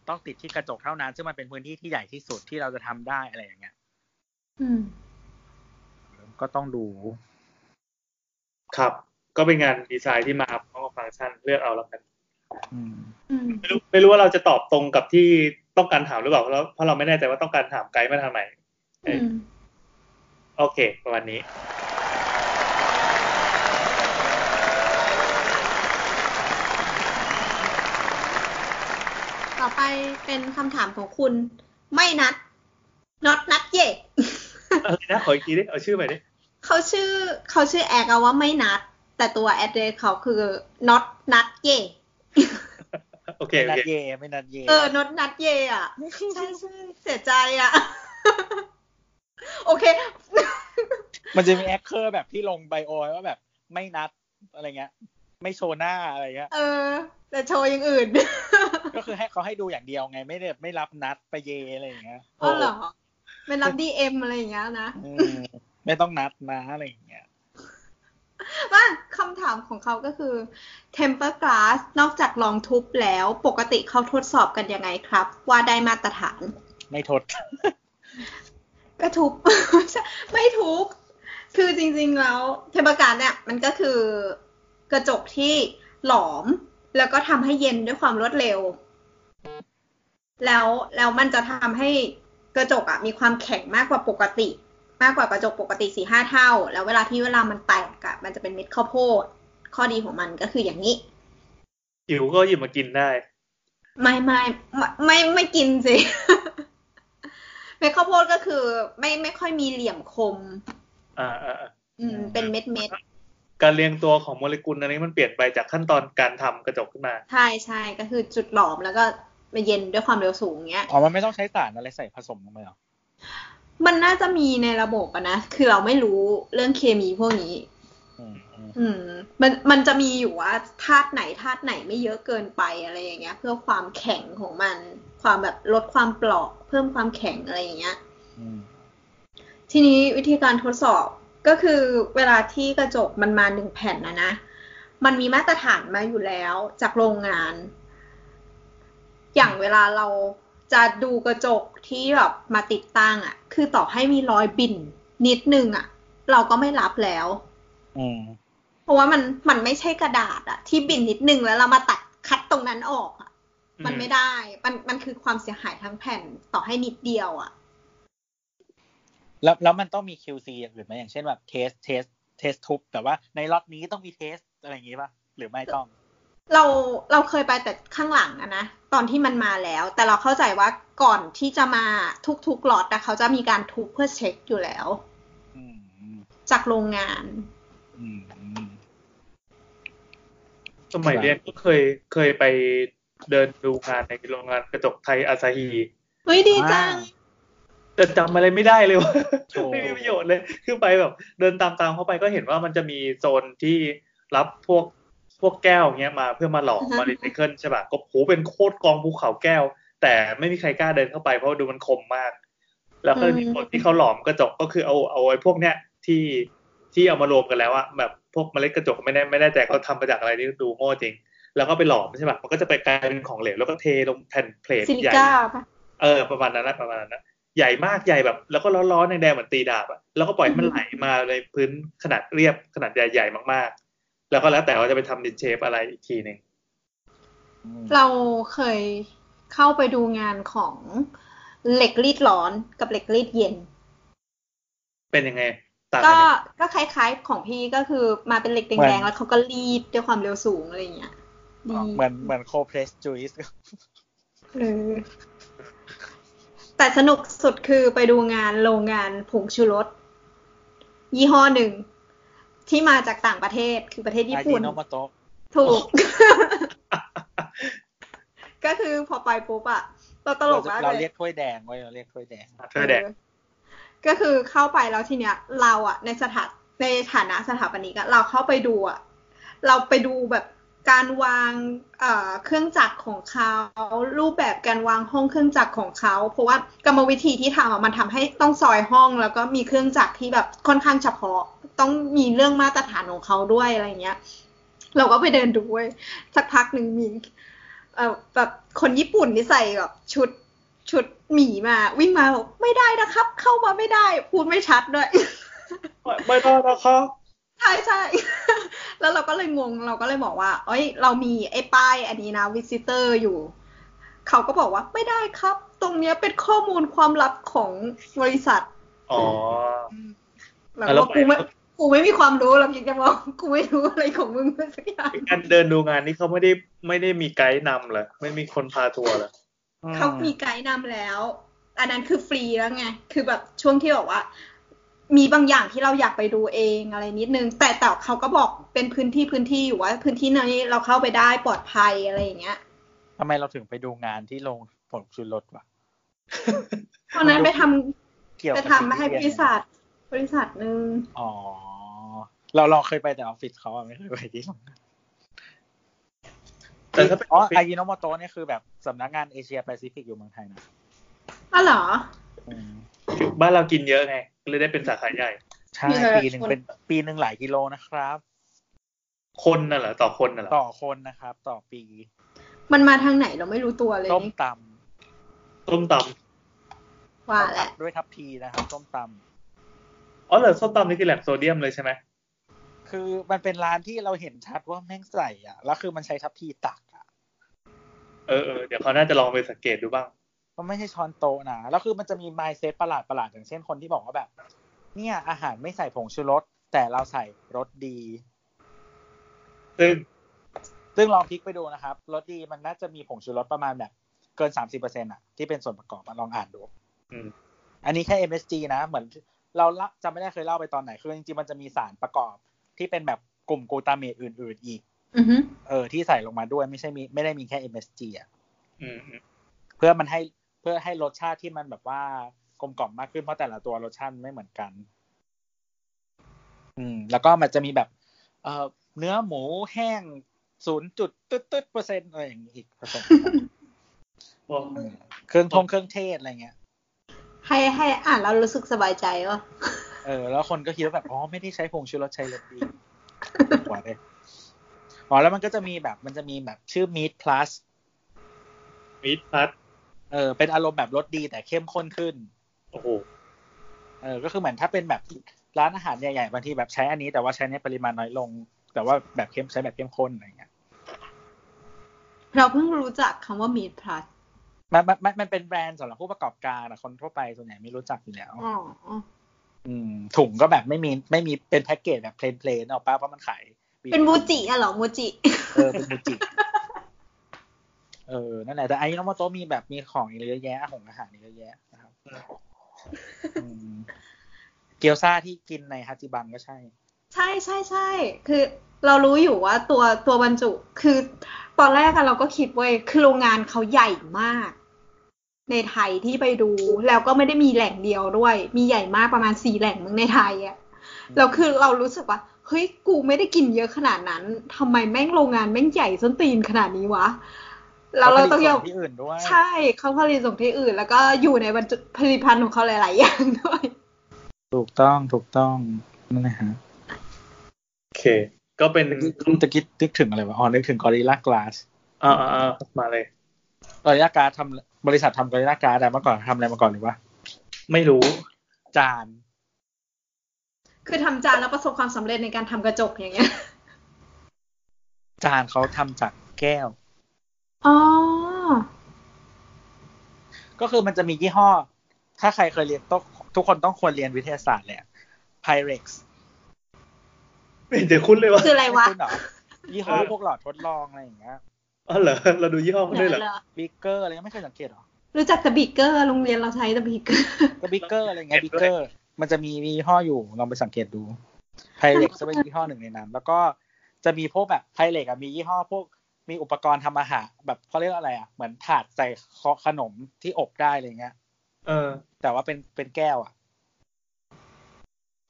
Speaker 3: ต้องติดที่กระจกเท่านั้น ซึ่งมันเป็นพื้นที่ที่ใหญ่ที่สุดที่เราจะทำได้อะไรอย่างเงี้ย
Speaker 2: อืม
Speaker 3: ก็ต้องดู
Speaker 4: ครับ ก็เป็นงานดีไซน์ที่มาพร้อมกับ ฟังก์ชันเลือกเอาแล้วกัน
Speaker 3: อืม
Speaker 2: อืม
Speaker 4: ไม่รู้ไม่รู้ว่าเราจะตอบตรงกับที่ต้องการถามหรือเปล่าเพราะเพราะเราไม่แน่ใจว่าต้องการถามไกด์มาทางไหน
Speaker 2: อืม
Speaker 4: โอเค ประมาณนี้
Speaker 2: ต่อไปเป็นคำถามของคุณ ไม่นัด not นัดเย่
Speaker 4: อะไรนะขออีกทีดิเอาชื่อใหม่ดิ
Speaker 2: เขาชื่อเขาชื่อ acc อะว่าไม่นัด แต่ตัว address เขาคือ not นัดเย่
Speaker 4: โอเค
Speaker 3: ไม่
Speaker 4: โอ
Speaker 3: นัด
Speaker 4: เค
Speaker 3: เย่ไม่นัดเย่
Speaker 2: เออ not นัดเย่อะใช่ใช่เสียใจอะโอเค
Speaker 3: มันจะมีแอคเคอร์แบบที่ลง bio ไว้ว่าแบบ ไม่นัดอะไรเงี้ย ไม่โชว์หน้าอะไรเงี้ย
Speaker 2: เออ แต่โชว์อย่างอื่น
Speaker 3: ก็คือให้เขาให้ดูอย่างเดียวไง ไม่ได้ไม่รับนัดไปเยอะไรอย่างเงี้ย
Speaker 2: อ๋อเหรอเป็นรับ DM อะไรอย่างเงี้ยนะ
Speaker 3: อืมไม่ต้องนัดนะอะไรอย่างเงี้ย
Speaker 2: ว่าคำถามของเขาก็คือ temper glass นอกจากลองทุบแล้วปกติเขาทดสอบกันยังไงครับ ว่าได้มาตรฐาน
Speaker 3: ไม่ทด
Speaker 2: ก็ทุบ ไม่ทุบ คือจริงๆแล้วเทมเปอร์การเนี่ย มันก็คือกระจกที่หลอม แล้วก็ทำให้เย็นด้วยความรวดเร็ว แล้วแล้วมันจะทำให้กระจกอะมีความแข็งมากกว่าปกติ มากกว่ากระจกปกติสี่ห้าเท่า แล้วเวลาที่เวลามันแตกอะมันจะเป็นเม็ดข้าวโพด ข้อดีของมันก็คืออย่างนี้
Speaker 4: หิวก็หยิบมากินได้
Speaker 2: ไม่ไม่ไม่ไม่ไม่กินสิเม็ดข้าวโพดก็คือ ไม่ไม่ค่อยมีเหลี่ยมคม
Speaker 4: อ่าอ่าอ่า
Speaker 2: อืม เป็นเม็ดเม็ด
Speaker 4: การเรียงตัวของโมเลกุลอันนี้มันเปลี่ยนไปจากขั้นตอนการทำกระจกขึ้นมา
Speaker 2: ใช่ใช่ก็คือจุดหลอมแล้วก็มาเย็นด้วยความเร็วสูงเงี้ย
Speaker 3: อ๋อมันไม่ต้องใช้สารอะไรใส่ผสมลงไปหรอ
Speaker 2: มันน่าจะมีในระบบอะนะ คือเราไม่รู้เรื่องเคมีพวกนี้
Speaker 3: อืมอืม
Speaker 2: อืม มันมันจะมีอยู่ว่าธาตุไหนธาตุไหนไม่เยอะเกินไปอะไรอย่างเงี้ย เพื่อความแข็งของมัน ความแบบลดความเปราะเพิ่มความแข็งอะไรอย่างเงี้ย
Speaker 3: อืม
Speaker 2: ทีนี้วิธีการทดสอบก็คือเวลาที่กระจกมันมาหนึ่งแผ่นนะนะ มันมีมาตรฐานมาอยู่แล้วจากโรงงาน อย่างเวลาเรา จะดูกระจกที่แบบมาติดตั้งอะ่ะ คือต่อให้มีรอยบิ่นนิดนึงอะ่ะ เราก็ไม่รับแล้ว
Speaker 3: อืม
Speaker 2: เพราะว่ามันมันไม่ใช่กระดาษอะที่บิ่นนิดนึงแล้วเรามาตัดคัดตรงนั้นออกอะมันไม่ได้ มันมันคือความเสียหายทั้งแผ่นต่อให้นิดเดียวอะ
Speaker 3: แล้วแล้วมันต้องมี QC อย่างอื่นไหมอย่างเช่นแบบ test test test ทุบแต่ว่าในล็อตนี้ต้องมี test อะไรอย่างงี้ป่ะหรือไม่ต้อง
Speaker 2: เราเราเคยไปแต่ข้างหลังอะนะตอนที่มันมาแล้ว แต่เราเข้าใจว่าก่อนที่จะมาทุกๆล็อตอะเขาจะมีการทุบเพื่อเช็คอยู่แล้ว
Speaker 3: อืมอืม
Speaker 2: จากโรงงาน
Speaker 3: อืมอืม
Speaker 4: สมัยเรียนก็เคยเคยไปเดินดูงานในโรงงานกระจกไทยอาซาฮี
Speaker 2: เฮ้ยดีจัง
Speaker 4: แต่จำอะไรไม่ได้เลยว่า
Speaker 3: โถ่
Speaker 4: ไม่มีประโยชน์เลย คือไปแบบ เดินตามๆเข้าไปก็เห็นว่ามันจะมีโซนที่รับพวก พวกแก้วเงี้ยมาเพื่อมาหลอม
Speaker 2: อือฮะ
Speaker 4: มารีไซเคิลใช่ป่ะก็โหเป็นโคตรกองภูเขาแก้ว แต่ไม่มีใครกล้าเดินเข้าไปเพราะดูมันคมมาก แล้วก็มีคนที่เขาหลอมกระจกก็คือเอาเอาไอ้พวกเนี้ยที่ที่เอามารวมกันแล้วอะแบบพวกเมล็ดกระจกไม่ได้ไม่ได้แต่เขาทำมาจากอะไรนี่ดูโง่จริง แล้วก็ไปหลอมใช่ป่ะมันก็จะไปกลายเป็นของเหลวแล้วก็เทลงแผ่นเพลท
Speaker 2: ซิลิ
Speaker 4: ใหญ่
Speaker 2: ก้าปะ
Speaker 4: เออประมาณนั้นนะประมาณนั้นนะใหญ่มากใหญ่แบบ แล้วก็ร้อนๆแดงๆเหมือนตีดาบอะแล้วก็ปล่อยให้มันไหลมาในพื้นขนาดเรียบขนาดใหญ่ๆมากๆ แล้วก็แล้วแต่ว่าจะไปทำดินเชฟอะไรอีกทีหนึ่ง
Speaker 3: อืม
Speaker 2: เราเคยเข้าไปดูงานของเหล็กรีดร้อนกับเหล็กรีดเย็น
Speaker 4: เป็นยังไงต่าง
Speaker 2: ก็
Speaker 4: กันเนี่ย
Speaker 2: ก็คล้ายๆของพี่ก็คือมาเป็นเหล็กแดงๆแล้วเขาก็รีดด้วยความเร็วสูงอะไรอย่างเงี้ยดี
Speaker 3: เหมือนเหมือนโคเพรสจูอิส
Speaker 2: เออแต่สนุกสุดคือไปดูงานโรงงานผงชูรส ยี่ห้อหนึ่ง ที่มาจากต่างประเทศคือประเทศญี่
Speaker 3: อาจิ
Speaker 2: ปุ่น
Speaker 3: โนโมโตะ
Speaker 2: ถูก ก็คือพอไปปุ๊บอะเราตล
Speaker 3: เรา
Speaker 2: ก
Speaker 3: จะ
Speaker 2: มาก
Speaker 3: เรา
Speaker 2: เลย
Speaker 3: เรียกถ้วยแดงไว้เราเรียกถ้วยแดง
Speaker 4: เธอแดก
Speaker 2: เออก็คือเข้าไปแล้วทีเนี้ย เราอะในสถานในฐานะสถาปนิกอะเราเข้าไปดูอะเราไปดูแบบการวางเอ่อเครื่องจักรของเขารูปแบบการวางห้องเครื่องจักรของเขาเพราะว่ากรรมวิธีที่ทำอะมันทำให้ต้องซอยห้องแล้วก็มีเครื่องจักรที่แบบค่อนข้างเฉพาะ ต้องมีเรื่องมาตรฐานของเขาด้วยอะไรเงี้ย เราก็ไปเดินดูเว้ยสักพักหนึ่งมีเอ่อแบบคนญี่ปุ่นที่ใส่แบบชุดชุดหมีมา วิ่งมาบอกไม่ได้นะครับ เข้ามาไม่ได้ พูดไม่ชัดด้วย
Speaker 4: ไม่ไม่ได้นะครับ
Speaker 2: ใช่ใช่แล้วเราก็เลยงงเราก็เลยบอกว่า เอ้ย เรามีไอ้ป้ายอันนี้นะวิสิเตอร์อยู่ เขาก็บอกว่าไม่ได้ครับ ตรงเนี้ยเป็นข้อมูลความลับของบริษัท
Speaker 4: อ๋อ
Speaker 2: เรา
Speaker 4: แล้ว
Speaker 2: ก็กูไม่
Speaker 4: ไป
Speaker 2: กูไม่มีความรู้เราเพียงจะบอกกูไม่รู้อะไรของมึงสักอย่าง
Speaker 4: การเดินดูงานนี่เขาไม่ได้ไม่ได้มีไกด์นำเหรอไม่มีคนพาทัวร์เหรอ
Speaker 2: เขามีไกด์นำแล้ว อันนั้นคือฟรีแล้วไงคือแบบช่วงที่บอกว่า มีบางอย่างที่เราอยากไปดูเองอะไรนิดนึง แต่แต่เขาก็บอกเป็นพื้นที่พื้นที่อยู่ว่าพื้นที่นี้เราเข้าไปได้ปลอดภัยอะไรอย่างเงี้ย
Speaker 3: ทำไมเราถึงไปดูงานที่โรงผลชูรสวะ
Speaker 2: ตอนนั้นไปทำ
Speaker 3: เกี่ยว
Speaker 2: ไป
Speaker 3: กับ
Speaker 2: ทำให้บ
Speaker 3: สิ่งที่
Speaker 2: ริษัท บริษัทหนึ่ง
Speaker 3: อ๋อ เราเราเคยไปแต่ออฟฟิศเขาอะไม่เคยไปที่โรงงาน
Speaker 4: แต่ถ้าเป็น
Speaker 3: อ๋อ
Speaker 4: ออฟฟิศ
Speaker 3: อายิโนโมโตะเนี่ยคือแบบสำนักงานเอเชียแปซิฟิกอยู่เมืองไทยนะ
Speaker 2: อ๋อเหรอ
Speaker 3: อืม
Speaker 4: บ้านเรากินเยอะไงเลยได้เป็นสาขาใหญ่
Speaker 3: ใช่
Speaker 2: มีหลาย
Speaker 3: ปีหนึ่ง
Speaker 2: คน
Speaker 3: เป็นปีหนึ่งหลายกิโลนะครับ
Speaker 4: คนน่ะเหรอต่อคนน่ะเหรอ
Speaker 3: ต่อคนนะครับ ต่อปี
Speaker 2: มันมาทางไหนเราไม่รู้ตัวเลย
Speaker 3: ต้ม
Speaker 2: นี่
Speaker 3: ต
Speaker 4: ต้มตำ
Speaker 2: ว่าแหละ
Speaker 3: ด้วยทัพพีนะครับต้มตำ
Speaker 4: อ๋อเหรอส้มตำนี่คือแหล่งโซเดียมเลยใช่ไหมำ
Speaker 3: คือมันเป็นร้านที่เราเห็นชัดว่าแม่งใส่อะ แล้วคือมันใช้ทัพพีตักอะ
Speaker 4: เออเออเดี๋ยวเขาน่าจะลองไปสังเกตดูบ้าง
Speaker 3: ก็ไม่ใช่ช้อนโต๊ะนะ แล้วคือมันจะมีไมเซ็ตประหลาดประหลาดๆอย่างเช่นคนที่บอกว่าแบบ เนี่ยอาหารไม่ใส่ผงชูรส แต่เราใส่รสดี
Speaker 4: ซึ่ง
Speaker 3: ซึ่งลองพลิกไปดูนะครับรสดีมันน่าจะมีผงชูรสประมาณแบบ เกินสามสิบเปอร์เซ็นต์อะที่เป็นส่วนประกอบอะลองอ่านดู
Speaker 4: อืม
Speaker 3: อันนี้แค่ MSG นะ เหมือน เราละจำไม่ได้เคยเล่าไปตอนไหน คือจริงๆมันจะมีสารประกอบที่เป็นแบบกลุ่มกลูตาเมตอื่น ๆ อีก
Speaker 2: อือฮึ
Speaker 3: เออ ที่ใส่ลงมาด้วยไม่ใช่มีไม่ได้มีแค่ MSG อะ
Speaker 4: อืมอืม
Speaker 3: เพื่อมันให้เพื่อให้รสชาติที่มันแบบว่ากลมกล่อมมากขึ้นเพราะแต่ละตัวรสชาติไม่เหมือนกัน อืม แล้วก็มันจะมีแบบ เอ่อเนื้อหมูแห้งศูนย์จุดตึ๊ดตึ๊ดเปอร์เซ็นต์อะไรอย่างนี้อีกผสมกัน
Speaker 4: โอ้
Speaker 3: อืมเครื่องทงเครื่องเทศอะไรเงี้ย
Speaker 2: ให้ให้อ่านแล้วรู้สึกสบายใจวะ
Speaker 3: เออ แล้วคนก็คิดว่าแบบอ๋อไม่ได้ใช้ผงชูรสใช้รสดีกว่าเลยอ๋อแล้วมันก็จะมีแบบมันจะมีแบบชื่อ meat plus
Speaker 4: มีดพัด
Speaker 3: เออเป็นอารมณ์แบบรสดีแต่เข้มข้นขึ้น
Speaker 4: โอ้โห
Speaker 3: เออก็คือเหมือนถ้าเป็นแบบร้านอาหารใหญ่ๆบางทีแบบใช้อันนี้แต่ว่าใช้ในปริมาณน้อยลง แต่ว่าแบบเข้มใช้แบบเข้มข้นอะไรเงี้ย
Speaker 2: เราเพิ่งรู้จักคำว่า meat plus
Speaker 3: มันมันมันมันเป็นแบรนด์สำหรับผู้ประกอบการอะคนทั่วไปส่วนใหญ่ไม่รู้จักอยู่แล้ว
Speaker 2: อ๋อ
Speaker 3: อืมถุงก็แบบไม่มีไม่มีเป็นแพ็กเกจแบบเพลนๆเอาป้าเพราะมันขาย
Speaker 2: เป็นมูจิอะเหรอมูจิ
Speaker 3: เออเป็นมูจิเออนั่นแหละแต่ไอ้น้องโมโตะมีแบบมีของอีกเยอะแยะของอาหารอีกเยอะแยะนะครับอืมเกี๊ยวซ่าที่กินในฮัจิบังก็ใช่
Speaker 2: ใช่ใช่ใช่คือเรารู้อยู่ว่าตัวตัวบรรจุคือตอนแรกอะเราก็คิดเว้ยคือโรงงานเขาใหญ่มาก ในไทยที่ไปดู แล้วก็ไม่ได้มีแหล่งเดียวด้วย มีใหญ่มากประมาณสี่แหล่งมึงในไทยอะแล้วคือเรารู้สึกว่าเฮ้ยกูไม่ได้กินเยอะขนาดนั้นทำไมแม่งโรงงานแม่งใหญ่ส้นตีนขนาดนี้วะแล้วเราต้องยอม
Speaker 3: ขผลิส่ที่อื่นด้วย
Speaker 2: ใช่เขาผลิตส่งที่อื่น แล้วก็อยู่ในบรรจุผลิตภัณฑ์ของเขาหลาย ๆ อย่างด้วย
Speaker 3: ถูกต้องถูกต้องนั่นนะฮะ
Speaker 4: โอเค ก็เป็น
Speaker 3: ตะกี้ตะกี้นึกถึงอะไรวะอ๋อนึกถึงกอริลลากลาส
Speaker 4: อ่าอ่าอ่ามาเลย
Speaker 3: กอริลลากลาสทำ บริษัททำกอริลลากลาสแต่เมื่อก่อนทำอะไรมาก่อนหรือวะ
Speaker 4: ไม่รู้
Speaker 3: จาน
Speaker 2: คือทำจานแล้วประสบความสำเร็จในการทำกระจกอย่างเงี้ย
Speaker 3: จานเขาทำจากแก้ว
Speaker 2: อ๋อ
Speaker 3: ก็คือมันจะมียี่ห้อ ถ้าใครเคยเรียนต้องทุกคนต้องควรเรียนวิทยาศาสตร์แหละ Pyrex
Speaker 4: ไม่เห็นจะคุ้นเลยวะ
Speaker 2: คืออะไรวะ
Speaker 3: ม่คุ้นเหรอยี่ห้อ
Speaker 4: เออ
Speaker 3: พวกหลอดทดลองอะไรอย่างเงี้ย
Speaker 4: อ๋อเหรอเราดูยี่ห้อเขาด้วยเหรอ
Speaker 3: บีกเกอร์อะไรเงี้ยไม่เคยสังเกตเหรอ
Speaker 2: รู้จักแต่บีกเกอร์โรงเรียนเราใช้แต่บีกเกอร์
Speaker 3: ก็บีกเกอร์อะไรเงี้ย
Speaker 4: เห็
Speaker 3: บิ๊
Speaker 4: น
Speaker 3: ก
Speaker 4: ด้วย
Speaker 3: เกอร์ มันจะมีมียี่ห้ออยู่ลองไปสังเกตดู Pyrex จะเป็นยี่ห้อหนึ่งในนั้น แล้วก็จะมีพวกแบบ Pyrex อะมียี่ห้อพวกมีอุปกรณ์ทำอาหารแบบเขาเรียกว่าอะไรอะเหมือนถาดใส่ขนมที่อบได้อะไรเงี้ย
Speaker 4: เออ
Speaker 3: แต่ว่าเป็นเป็นแก้วอะ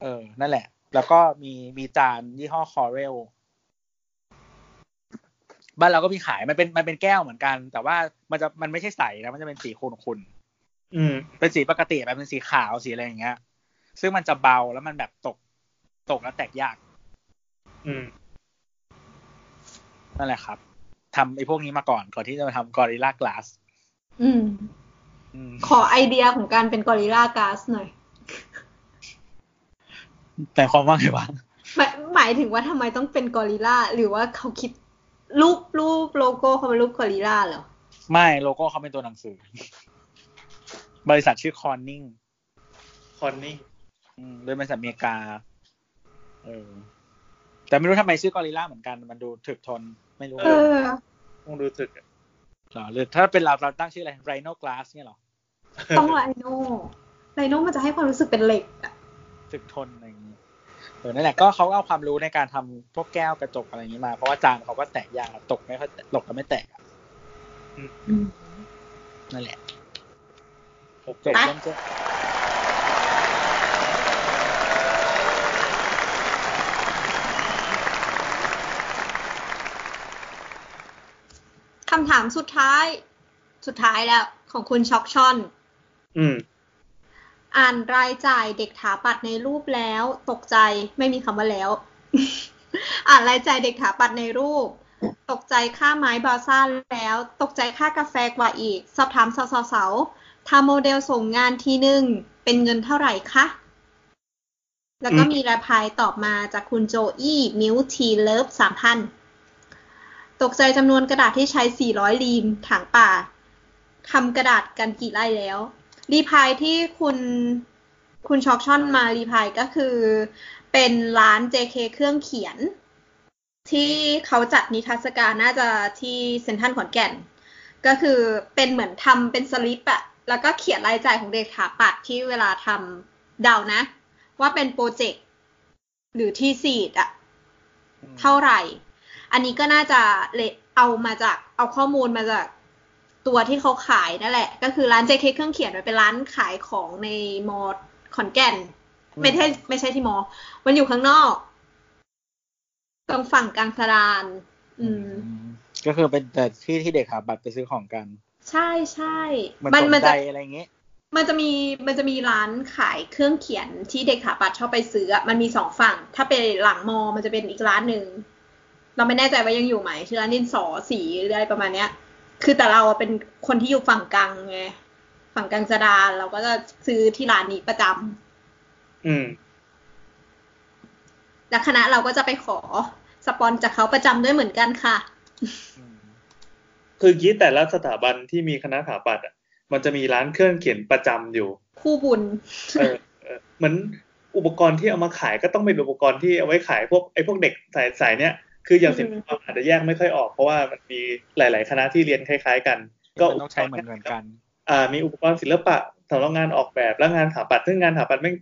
Speaker 3: เออ นั่นแหละ แล้วก็มีมีจานยี่ห้อคอเรล บ้านเราก็มีขายมันเป็นมันเป็นแก้วเหมือนกัน แต่ว่ามันจะมันไม่ใช่ใสนะมันจะเป็นสีขุ่นๆ
Speaker 4: อืม
Speaker 3: เป็นสีปกติแบบเป็นสีขาวสีอะไรอย่างเงี้ย ซึ่งมันจะเบาแล้วมันแบบตก ตกแล้วแตกยาก
Speaker 4: อืม
Speaker 3: นั่นแหละครับทำไอ้พวกนี้มาก่อนก่อนที่จะมาทำ Gorilla Glass
Speaker 2: อืม
Speaker 3: อืม
Speaker 2: ขอไอเดียของการเป็น Gorilla Glass หน่อย
Speaker 3: แต่ความว่าไงวะ
Speaker 2: หมายหมายถึงว่าทำไมต้องเป็นกอริลลาหรือว่าเขาคิด รูปรูปโลโก้เขาเป็นรูปกอริลลาเหรอ
Speaker 3: ไม่โลโก้เขาเป็นตัวหนังสือ บริษัทชื่อ Corning
Speaker 4: คอนนี่
Speaker 3: เป็นบริษัทอเมริกา เออ แต่ไม่รู้ทำไมชื่อกอริลลาเหมือนกัน มันดูถึกทน ไม่รู้
Speaker 2: เออ
Speaker 4: คงดูสึกอะ
Speaker 3: หรอหรือถ้าเป็นเราเราตั้งชื่ออะไรไรโนกลาสเนี่ยหรอ
Speaker 2: ต้องไลโน่ไลโน่มันจะให้ความรู้สึกเป็นเหล็กอะ
Speaker 3: ถึกทนอะไรอย่างนี้ เออนั่นแหละก็เขาเอาความรู้ในการทำพวกแก้วกระจกอะไรอย่างนี้มา เพราะว่าจานเขาก็แตกยากตกไม่ค่อยตกก็ไม่แตกอะ
Speaker 2: อืม
Speaker 3: นั่นแหละ
Speaker 4: โอเค
Speaker 3: จบ
Speaker 2: ไป
Speaker 3: เรื่องเจ้า
Speaker 2: คำถามสุดท้าย สุดท้ายแล้ว ของคุณช็อกช่อน
Speaker 4: อืม
Speaker 2: อ่านรายจ่ายเด็กถาปัดในรูปแล้ว ตกใจไม่มีคำว่าแล้ว อ่านรายจ่ายเด็กถาปัดในรูป ตกใจค่าไม้ balsa แล้ว ตกใจค่ากาแฟกว่าอีก สอบถามสาวสาวๆทำโมเดลส่งงานทีหนึ่งเป็นเงินเท่าไหร่คะแล้วก็
Speaker 4: มี
Speaker 2: reply ตอบมาจากคุณโจอี้มิวทีเลิฟสามพันตกใจจำนวนกระดาษที่ใช้ 400รีม ถางป่าทำกระดาษกันกี่ไร่แล้ว reply ที่คุณคุณช็อกช่อนมา reply ก็คือเป็นร้าน JK เครื่องเขียน ที่เขาจัดนิทรรศการน่าจะที่เซ็นทรัลขอนแก่น ก็คือเป็นเหมือนทำเป็นสลิปอะแล้วก็เขียนรายจ่ายของเด็กถาปัดที่เวลาทำเดานะ ว่าเป็นโปรเจกต์หรือที่ซีดอะเท่าไหร่ อันนี้ก็น่าจะเลเอามาจากเอาข้อมูลมาจาก ตัวที่เขาขายนั่นแหละ ก็คือร้าน JK เครื่องเขียนมันเป็นร้านขายของในมอขอนแก่น ไม่ใช่ไม่ใช่ที่มอ มันอยู่ข้างนอก ตรงฝั่งกลางสะดานอืม
Speaker 3: ก็คือเป็นแต่ที่ที่เด็กหาบัตรไปซื้อของกัน
Speaker 2: ใช่ใช่
Speaker 3: เหมัน
Speaker 2: มัน
Speaker 3: ส
Speaker 2: มัน
Speaker 3: นใจ
Speaker 2: จะ
Speaker 3: อะไรอย่างเงี้ย
Speaker 2: มันจะมีมันจะมีร้านขายเครื่องเขียนที่เด็กถาปัดชอบไปซื้ออะมันมีสองฝั่ง ถ้าเป็นหลังมอ มันจะเป็นอีกร้านหนึ่งเราไม่แน่ใจว่ายังอยู่ไหมชื่อร้านดินสอสีหรืออะไรประมาณเนี้ย คือแต่เราอะเป็นคนที่อยู่ฝั่งกลางไงฝั่งกลางสะดานเราก็จะซื้อที่ร้านนี้ประจำ
Speaker 4: อืม
Speaker 2: และคณะเราก็จะไปขอสปอนจากเขาประจำด้วยเหมือนกันค่ะ
Speaker 4: คือกี้แต่ละสถาบันที่มีคณะสถาปัตย์อะมันจะมีร้านเครื่องเขียนประจำอยู่
Speaker 2: คู่บุญ
Speaker 4: เออเออเหมือนอุปกรณ์ที่เอามาขายก็ต้องเป็นอุปกรณ์ที่เอาไว้ขายพวกไอ้พวกเด็กสายสายเนี้ย คืออย่างศิลปะอาจจะแยกไม่ค่อยออก เพราะว่ามันมีหลาย ๆ คณะที่เรียนคล้าย ๆ กัน ก็
Speaker 3: มันต้องใช้เหมือนเหมือนกัน
Speaker 4: อ่า มีอุปกรณ์ศิลปะสำหรับงานออกแบบและงานสถาปัตย์ซึ่งงานสถาปัตย์ไม่ง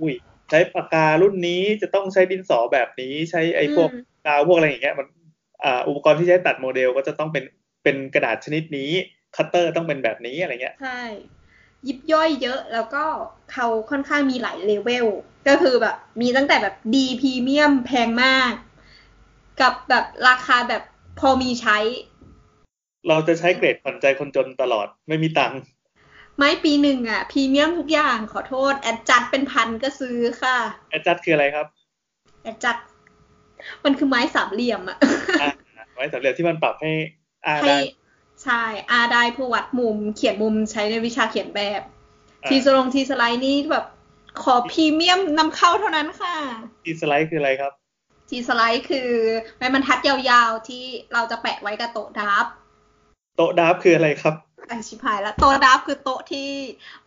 Speaker 4: อุ้ยใช้ปากการุ่นนี้จะต้องใช้ดินสอแบบนี้ใช้ไอ้พวก
Speaker 2: อืม
Speaker 4: กาวพวกอะไรอย่างเงี้ยมันอ่าอุปกรณ์ที่ใช้ตัดโมเดลก็จะต้องเป็นเป็นกระดาษชนิดนี้คัตเตอร์ต้องเป็นแบบนี้อะไรเงี้ย
Speaker 2: ใช่ ยิบย่อยเยอะแล้วก็เขาค่อนข้างมีหลายเลเวล ก็คือแบบมีตั้งแต่แบบดีพรีเมียมแพงมาก กับแบบราคาแบบพอมีใช้
Speaker 4: เราจะใช้เกรดผ่อนใจคนจนตลอดไม่มีตังค์
Speaker 2: ไม้ปีหนึ่งอะพรีเมียมทุกอย่างขอโทษ แอดจัดเป็นพันก็ซื้อค่ะ
Speaker 4: แอดจัดคืออะไรครับ
Speaker 2: แอดจัดมันคือไม้สามเหลี่ยมอะ
Speaker 4: อ่าไว้สำเร็จที่มันปรับให้อา
Speaker 2: ให้
Speaker 4: ได้
Speaker 2: ใช่อาได้เพื่อวัดมุมเขียนมุมใช้ในวิชาเขียนแบบ
Speaker 4: อ่า
Speaker 2: ทีสลงทีสไลด์นี่แบบขอพรีเมียมนำเข้าเท่านั้นค่ะ
Speaker 4: ที่สไลด์คืออะไรครับ
Speaker 2: ทีสไลด์คือไม้บรรทัดยาวๆที่เราจะแปะไว้กับโต๊ะดับ
Speaker 4: โต๊ะดาฟคืออะไรครับ
Speaker 2: อะชิบหายแล้วโต๊ะดับคือโต๊ะที่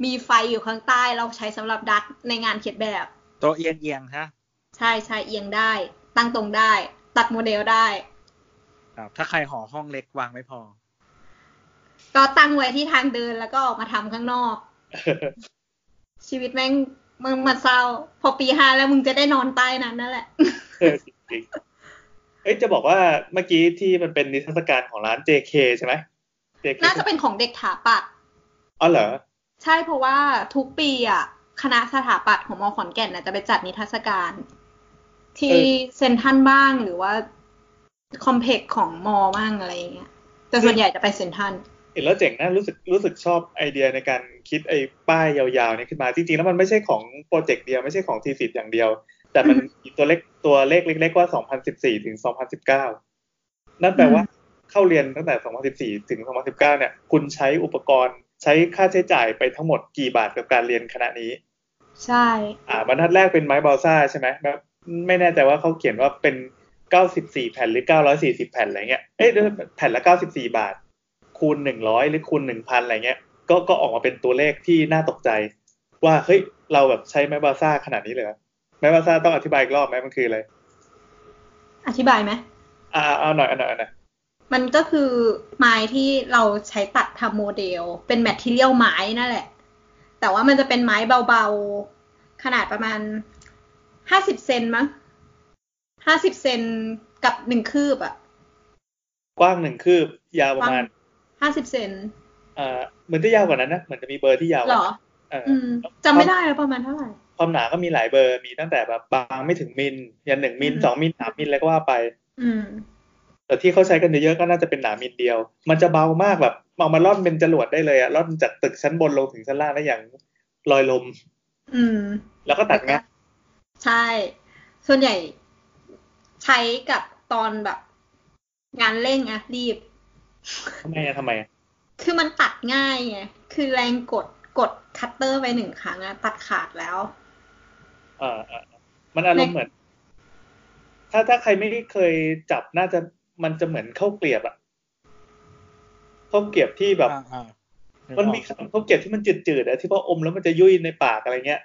Speaker 2: มีไฟอยู่ข้างใต้เราใช้สำหรับดัดในงานเขียนแบบ
Speaker 3: โต๊ะเอียงเอียงๆฮะ
Speaker 2: ใช่ใช่เอียงได้ ตั้งตรงได้ ตัดโมเดลได้
Speaker 3: ครับถ้าใครหอห้องเล็กวางไม่พอ
Speaker 2: ก็ตั้งไว้ที่ทางเดินแล้วก็ออกมาทำข้างนอก ชีวิตแม่งมึงมาเศร้า พอปีห้าแล้วมึงจะได้นอนใต้นั้นนั่นแหละ
Speaker 4: เออจริงๆเอ้ยจะบอกว่าเมื่อกี้ที่มันเป็นนิทรรศการของร้าน JK ใช่ไหม JK
Speaker 2: น่าจะเป็นของเด็กถาปัด
Speaker 4: อ๋อเหรอ
Speaker 2: ใช่เพราะว่าทุกปีอะ คณะสถาปัตย์ของมอขอนแก่นน่ะจะไปจัดนิทรรศการ ที่เซนทรันบ้างหรือว่าคอมเพล็กซ์ของมอบ้างอะไรอย่างเงี้ยแต่ส่วนใหญ่จะไปเซ็นทรัล
Speaker 4: เห็นแล้วเจ๋งนะรู้สึกรู้สึกชอบไอเดียในการคิดไอ้ป้ายยาวๆนี้ขึ้นมาจริงๆแล้วมันไม่ใช่ของโปรเจกต์เดียวไม่ใช่ของทีสิอย่างเดียว แต่มันมีตัวเลขตัวเลขเล็กๆว่า 2014 ถึง 2019 นั่นแปลว่าเข้าเรียนตั้งแต่ 2014 ถึง 2019 เนี่ย คุณใช้อุปกรณ์ใช้ค่าใช้จ่ายไปทั้งหมดกี่บาทกับการเรียนคณะนี้
Speaker 2: ใช่
Speaker 4: อ่าบรรทัดแรกเป็นไม้ balsa ใช่ไหมแบบไม่แน่ใจว่าเขาเขียนว่าเป็น 94 แผ่นหรือ 940 แผ่นอะไรเงี้ยเอ้ยแผ่นละ 94 บาท คูณ100หรือคูณ1,000อะไรเงี้ย ก็ก็ออกมาเป็นตัวเลขที่น่าตกใจ ว่าเฮ้ยเราแบบใช้ไม้ balsa ขนาดนี้เลยเหรอไม้ balsa ต้องอธิบายอีกรอบไหมมันคืออะไร
Speaker 2: อธิบายไหม
Speaker 4: อ่าเอาหน่อยเอาหน่อยเอาหน่อย
Speaker 2: มันก็คือไม้ที่เราใช้ตัดทำโมเดล เป็น material ไม้นั่นแหละ แต่ว่ามันจะเป็นไม้เบาๆ ขนาดประมาณห้าสิบเซนมั้งห้าสิบเซนกับหนึ่งคืบอะ
Speaker 4: กว้างหนึ่งคืบ ยาวประมาณ
Speaker 2: ห้าสิบเซน
Speaker 4: อ่าเหมือนจะยาวกว่านั้นนะเหมือนจะมีเบอร์ที่ยาวก
Speaker 2: เหร
Speaker 4: ว่า
Speaker 2: อ
Speaker 4: นั้นเออ
Speaker 2: อืมจำไม่ได้แล้วประมาณเท่าไหร่
Speaker 4: ความหนาก็มีหลายเบอร์มีตั้งแต่แบบบางไม่ถึงมิลยันหนึ่งมิล
Speaker 2: อืม
Speaker 4: สองมิลสามมิลอะไรก็ว่าไป
Speaker 2: อืม
Speaker 4: แต่ที่เขาใช้กันเยอะๆก็น่าจะเป็นหนามิลเดียว มันจะเบามากแบบเอามาล่อนเป็นจรวดได้เลยอะล่อนจากตึกชั้นบนลงถึงชั้นล่างได้อย่างลอยลม
Speaker 2: อืม
Speaker 4: แล้วก็ตัดง่าย
Speaker 2: ใช่ ส่วนใหญ่ใช้กับตอนแบบ งานเร่งอะรีบ
Speaker 4: ทำไมอะทำไมอะ
Speaker 2: คือมันตัดง่ายไง คือแรงกดกดคัตเตอร์ไปหนึ่งครั้งอะตัดขาดแล้ว
Speaker 4: เออเออมันอารมณ์เหมือน ถ้าถ้าใครไม่เคยจับน่าจะมันจะเหมือนข้าวเกรียบอะข้าวเกรียบที่แบบ
Speaker 3: อ่าอ่านึก
Speaker 4: มัน
Speaker 3: ออก
Speaker 4: มีขนมข้าวเกรียบที่มันจืดๆอะที่พออมแล้วมันจะยุ่ยในปากอะไรเงี้ย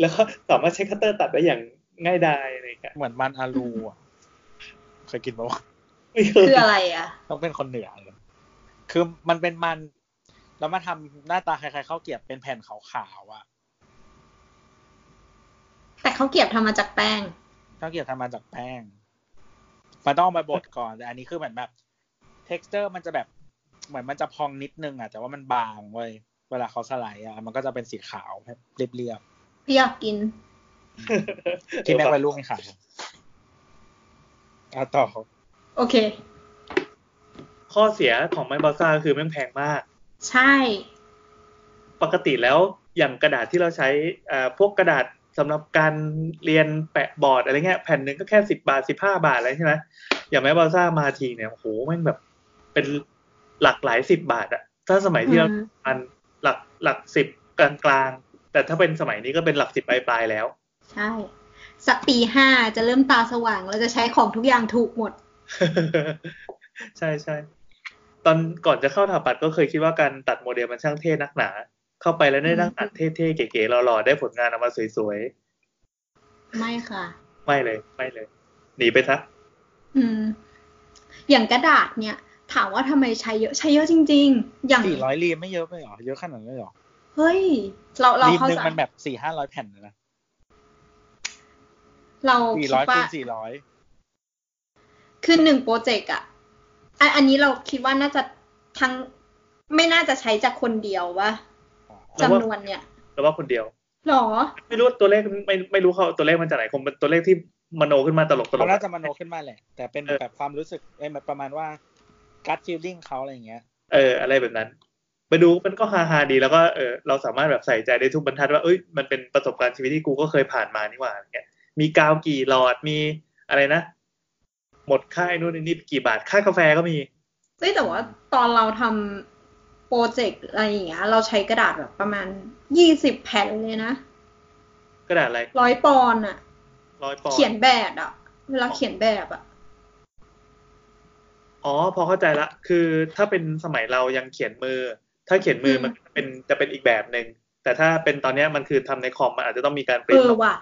Speaker 4: แล้วก็สามารถใช้คัตเตอร์ตัดได้อย่างง่ายดายอะไรเงี้ย
Speaker 3: เหมือนมันอาลูอะเคยกินปะวะ
Speaker 4: ไม่เคย
Speaker 2: คืออะไรอะ
Speaker 3: ต้องเป็นคนเหนือเลย คือมันเป็นมัน แล้วมาทำหน้าตาคล้ายๆข้าวเกรียบเป็นแผ่นขาวๆอะ
Speaker 2: แต่เขาวเกรียบทำมาจากแป้ง
Speaker 3: ข้าวเกรียบทำมาจากแป้งมันต้องเอามาบดก่อนแต่อันนี้คือเหมือนแบบ texture มันจะแบบเหมือนมันจะพองนิดนึงอะแต่ว่ามันบางเว้ยเวลาเขาสไลด์อะมันก็จะเป็นสีขาวเรียบ
Speaker 2: พี่อยากกิน
Speaker 3: ๆที่แม่ไปลูกไม่ขายอะต่อ
Speaker 2: โอเค
Speaker 4: ข้อเสียของไม้บอลซ่าก็คือแม่งแพงมาก
Speaker 2: ใช่
Speaker 4: ปกติแล้วอย่างกระดาษที่เราใช้อ่าพวกกระดาษสำหรับการเรียนแปะบอร์ดอะไรเงี้ยแผ่นหนึ่งก็แค่สิบบาทสิบห้าบาทอะไรใช่ไหมอย่างไม้บอลซ่ามาทีเนี่ยโอ้โหแม่งแบบเป็นหลักหลายสิบบาทอะถ้าสมัยที่เรา
Speaker 2: อืม
Speaker 4: อันหลักหลักสิบกลางกลางๆแต่ถ้าเป็นสมัยนี้ก็เป็นหลักสิบปลายปลายๆแล้ว
Speaker 2: ใช่ สักปีห้าจะเริ่มตาสว่างเราจะใช้ของทุกอย่างถูกหมด
Speaker 4: ใช่ใช่ ตอนก่อนจะเข้าถาปัตย์ก็เคยคิดว่าการตัดโมเดลมันช่างเท่นักหนา เข้าไปแล้วได้นั่งตัดเท่ๆเก๋ๆหล่อๆได้ผลงานออกมาสวย
Speaker 2: ไม่ค่ะ
Speaker 4: ๆไม่เลย ไม่เลย หนีไปซะ
Speaker 2: อืม อย่างกระดาษเนี่ย ถามว่าทำไมใช้เยอะใช้เยอะจริง ๆ อย่าง
Speaker 3: สี่ร้อยรีมไม่เยอะไปหรอเยอะขนาดนั้นเลยหรอ
Speaker 2: เฮ้ย เราเรา
Speaker 3: รีม
Speaker 2: เข้า
Speaker 3: หนึ่ง
Speaker 2: ใจ
Speaker 3: มันแบบสี่ห้าร้อยแผ่นเลยนะ
Speaker 2: เราคิดว่าสี่
Speaker 3: ร้อยคูณสี่ร้อย
Speaker 2: คือหนึ่งโปรเจกต์อะ อันอันนี้เราคิดว่าน่าจะทั้งไม่น่าจะใช้จากคนเดียววะจำนวนเนี่ย
Speaker 4: แต่ว่าคนเดียว
Speaker 2: หรอ
Speaker 4: ไม่รู้ตัวเลขไม่ไม่รู้เขาเอาตัวเลขมาจากไหนคงเป็นตัวเลขที่มโนขึ้นมาตลกตล
Speaker 3: เขา
Speaker 4: ก
Speaker 3: น่าจะมโนขึ้นมาแหละ แต่เป็น
Speaker 4: เออ
Speaker 3: แบบความรู้สึกเอ้ยมันประมาณว่ากัดฟีลลิ่งเขาอะไรอย่างเงี้ย
Speaker 4: เออ อะไรแบบนั้น ไปดูมันก็ฮาฮาๆดีแล้วก็เออเราสามารถแบบใส่ใจได้ทุกบรรทัดว่าเอ้ยมันเป็นประสบการณ์ชีวิตที่กูก็เคยผ่านมานี่หว่าอย่างเงี้ยมีกาวกี่หลอดมีอะไรนะ หมดค่าไอ้นู่นไอ้นี่กี่บาทค่ากาแฟก็มี
Speaker 2: เฮ้ยแต่ว่าตอนเราทำโปรเจกต์อะไรอย่างเงี้ย เราใช้กระดาษแบบประมาณยี่สิบแผ่นเลยนะ
Speaker 4: กระดาษอะไร
Speaker 2: ร้อยปอนด์อะ
Speaker 4: ร้อยปอนด์
Speaker 2: เขียนแบบอะเวลาเขียนแบบอะ
Speaker 4: อ๋อ พอเข้าใจละ คือถ้าเป็นสมัยเรายังเขียนมือ ถ้าเขียนมือมันจะเป็นจะเป็นอีกแบบหนึ่งแต่ถ้าเป็นตอนเนี้ยมันคือทำในคอมมันอาจจะต้องมีการปริ้
Speaker 2: เออ
Speaker 4: ลง
Speaker 2: ว่ะ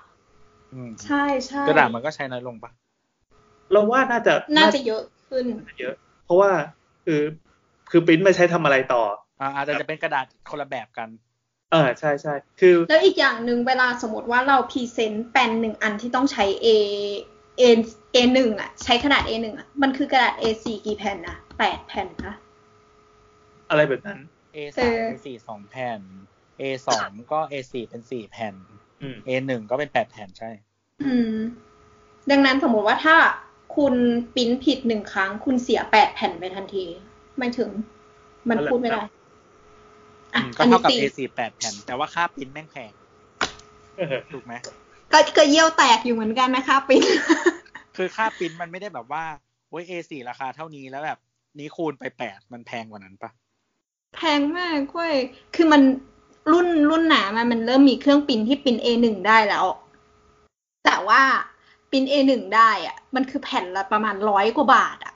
Speaker 3: อืม
Speaker 2: ใช่ใช่
Speaker 3: กระดาษมันก็ใช้น้อยลงปะ
Speaker 4: เราว่าน่าจะ
Speaker 2: น่าจะเยอะขึ้น
Speaker 4: เยอะ เพราะว่าคือคือปริ้นมาใช้ทำอะไรต่อ
Speaker 3: อ่าอาจจะเป็นกระดาษคนละแบบกัน
Speaker 4: เออใช่ใช่คือ
Speaker 2: แล้วอีกอย่างหนึ่งเวลาสมมติว่าเรา present แปลนหนึ่งอันที่ต้องใช้ A A A หนึ่งอะใช้ขนาด A หนึ่งอะมันคือกระดาษ A สี่กี่แผ่นนะแปดแผ่นนะ
Speaker 4: อะไรแบบนั้น
Speaker 3: A
Speaker 2: เอ
Speaker 3: สาม
Speaker 2: อ
Speaker 3: A สี่สองแผ่น A สองก็ A สี่เป็นสี่แผ่น
Speaker 4: อืม
Speaker 3: A หนึ่งก็เป็นแปดแผ่นใช่
Speaker 2: อืม ดังนั้นสมมติว่าถ้า คุณปริ้นผิดหนึ่งครั้ง คุณเสียแปดแผ่นไปทันที ไม่ถึง มันพูดไม่ได้อะ
Speaker 3: อืมก็
Speaker 2: อัน
Speaker 3: เท่า
Speaker 2: นี้
Speaker 3: กับ
Speaker 2: สี่
Speaker 3: A4 แปดแผ่น แต่ว่าค่าปริ้นแม่งแพง
Speaker 4: เออ
Speaker 3: ถูกไหม
Speaker 2: ก็ก็เยี่ยวแตกอยู่เหมือนกันนะคะปริ้น
Speaker 3: คือค่าปริ้นมันไม่ได้แบบว่าโอ้ย A4 ราคาเท่านี้แล้วแบบ นี้คูณไปแปดมันแพงกว่านั้นปะ
Speaker 2: แพงมากเว้ยคือมันรุ่นรุ่นหนามันมันเริ่มมีเครื่องปริ้นที่ปริ้น A1 ได้แล้ว แต่ว่า ปริ้น A1 ได้อะมันคือแผ่นละประมาณร้อยกว่าบาทอะ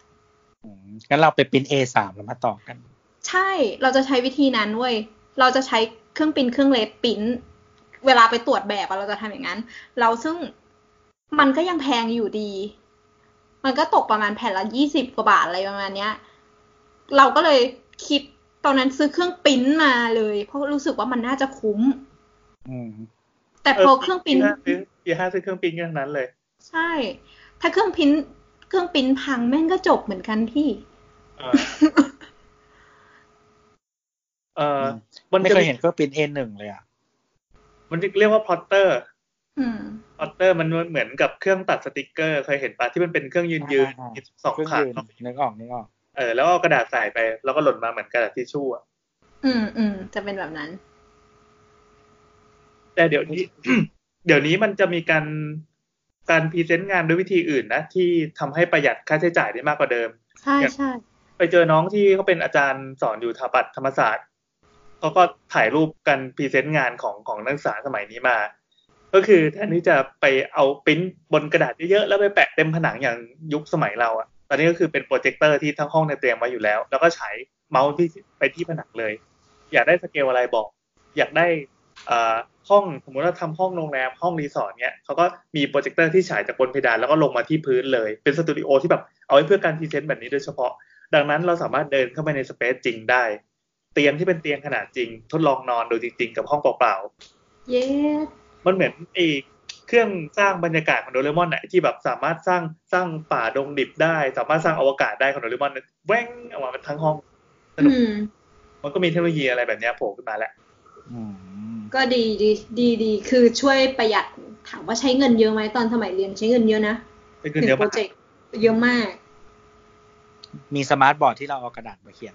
Speaker 3: อืมงั้นเราไปปริ้น A3 แล้วมาต่อกัน
Speaker 2: ใช่ เราจะใช้วิธีนั้นเว้ย เราจะใช้เครื่องปริ้นเครื่องเลสปริ้น เวลาไปตรวจแบบอะเราจะทำอย่างนั้น เราซึ่งมันก็ยังแพงอยู่ดี มันก็ตกประมาณแผ่นละยี่สิบกว่าบาทอะไรประมาณเนี้ย เราก็เลยคิดตอนนั้นซื้อเครื่องปริ้นมาเลย เพราะรู้สึกว่ามันน่าจะคุ้ม
Speaker 3: อืม
Speaker 2: แต่พอเครื่องปริ้น
Speaker 4: ซื้อปีห้าซื้อเครื่องปริ้นกันทั้งนั้นเลย
Speaker 2: ใช่ ถ้าเครื่องปริ้นเครื่องปริ้นพังแม่งก็จบเหมือนกันพี่
Speaker 4: เออเออมัน
Speaker 3: ไม่
Speaker 4: จะ
Speaker 3: เคยเห็นเครื่องปริ้น A1 เลยอะ
Speaker 4: มันเรียกว่า plotter อื
Speaker 2: ม
Speaker 4: plotter มันเหมือนกับเครื่องตัดสติกเกอร์ เคยเห็นปะที่มันเป็นเครื่องยืนยืน
Speaker 3: อ่า
Speaker 4: มีสอง
Speaker 3: เครื่อง
Speaker 4: ขา
Speaker 3: ยืนนึกออกนึกออก
Speaker 4: เออแล้วเอากระดาษใส่ไป แล้วก็หล่นมาเหมือนกระดาษทิชชู่อะ
Speaker 2: อืมอืมจะเป็นแบบนั้น
Speaker 4: แต่เดี๋ยวนี้ เดี๋ยวนี้มันจะมีการ การ present งานด้วยวิธีอื่นนะ ที่ทำให้ประหยัดค่าใช้จ่ายได้มากกว่าเดิม
Speaker 2: ใช่ใช่
Speaker 4: ไปเจอน้องที่เขาเป็นอาจารย์สอนอยู่สถาปัตย์ธรรมศาสตร์เขาก็ถ่ายรูปกัน present งานของของนักศึกษาสมัยนี้มา ก็คือแทนที่จะไปเอาปริ้นบนกระดาษเยอะๆแล้วไปแปะเต็มผนังอย่างยุคสมัยเราอะตอนนี้ก็คือเป็นโปรเจคเตอร์ที่ทั้งห้องเนี่ยเตรียมไว้อยู่แล้ว แล้วก็ฉายเมาส์ที่ไปที่ผนังเลย อยากได้สเกลอะไรบอก อยากได้เอ่อ ห้องสมมติว่าทำห้องโรงแรมห้องรีสอร์ทเนี้ยเขาก็มีโปรเจคเตอร์ที่ฉายจากบนเพดานแล้วก็ลงมาที่พื้นเลย เป็นสตูดิโอที่แบบเอาไว้เพื่อการ present แบบนี้โดยเฉพาะ ดังนั้นเราสามารถเดินเข้าไปใน space จริงได้ เตียงที่เป็นเตียงขนาดจริง ทดลองนอนโดยจริง ๆ กับห้องเปล่า
Speaker 2: เย้
Speaker 4: ๆมันเหมือนไอ้เครื่องสร้างบรรยากาศของโดเรมอนน่ะที่แบบสามารถสร้างสร้างป่าดงดิบได้ สามารถสร้างอวกาศได้ของโดเรมอนน่ะแว่งออกมาเป็นทั้งห้องสนุก
Speaker 2: อืม
Speaker 4: มันก็มีเทคโนโลยีอะไรแบบเนี้ยโผล่ขึ้นมาแล้ว
Speaker 3: อืม
Speaker 2: ก็ดีดีดีดีคือช่วยประหยัดถามว่าใช้เงินเยอะไหมตอนสมัยเรียนใช้เงินเยอะนะ
Speaker 4: เป็นเงิน
Speaker 2: ถึง
Speaker 4: เยอะ
Speaker 2: โปร
Speaker 4: มาก
Speaker 2: เจกต์เยอะมาก
Speaker 3: มี smart board ที่เราเอากระดาษมาเขียน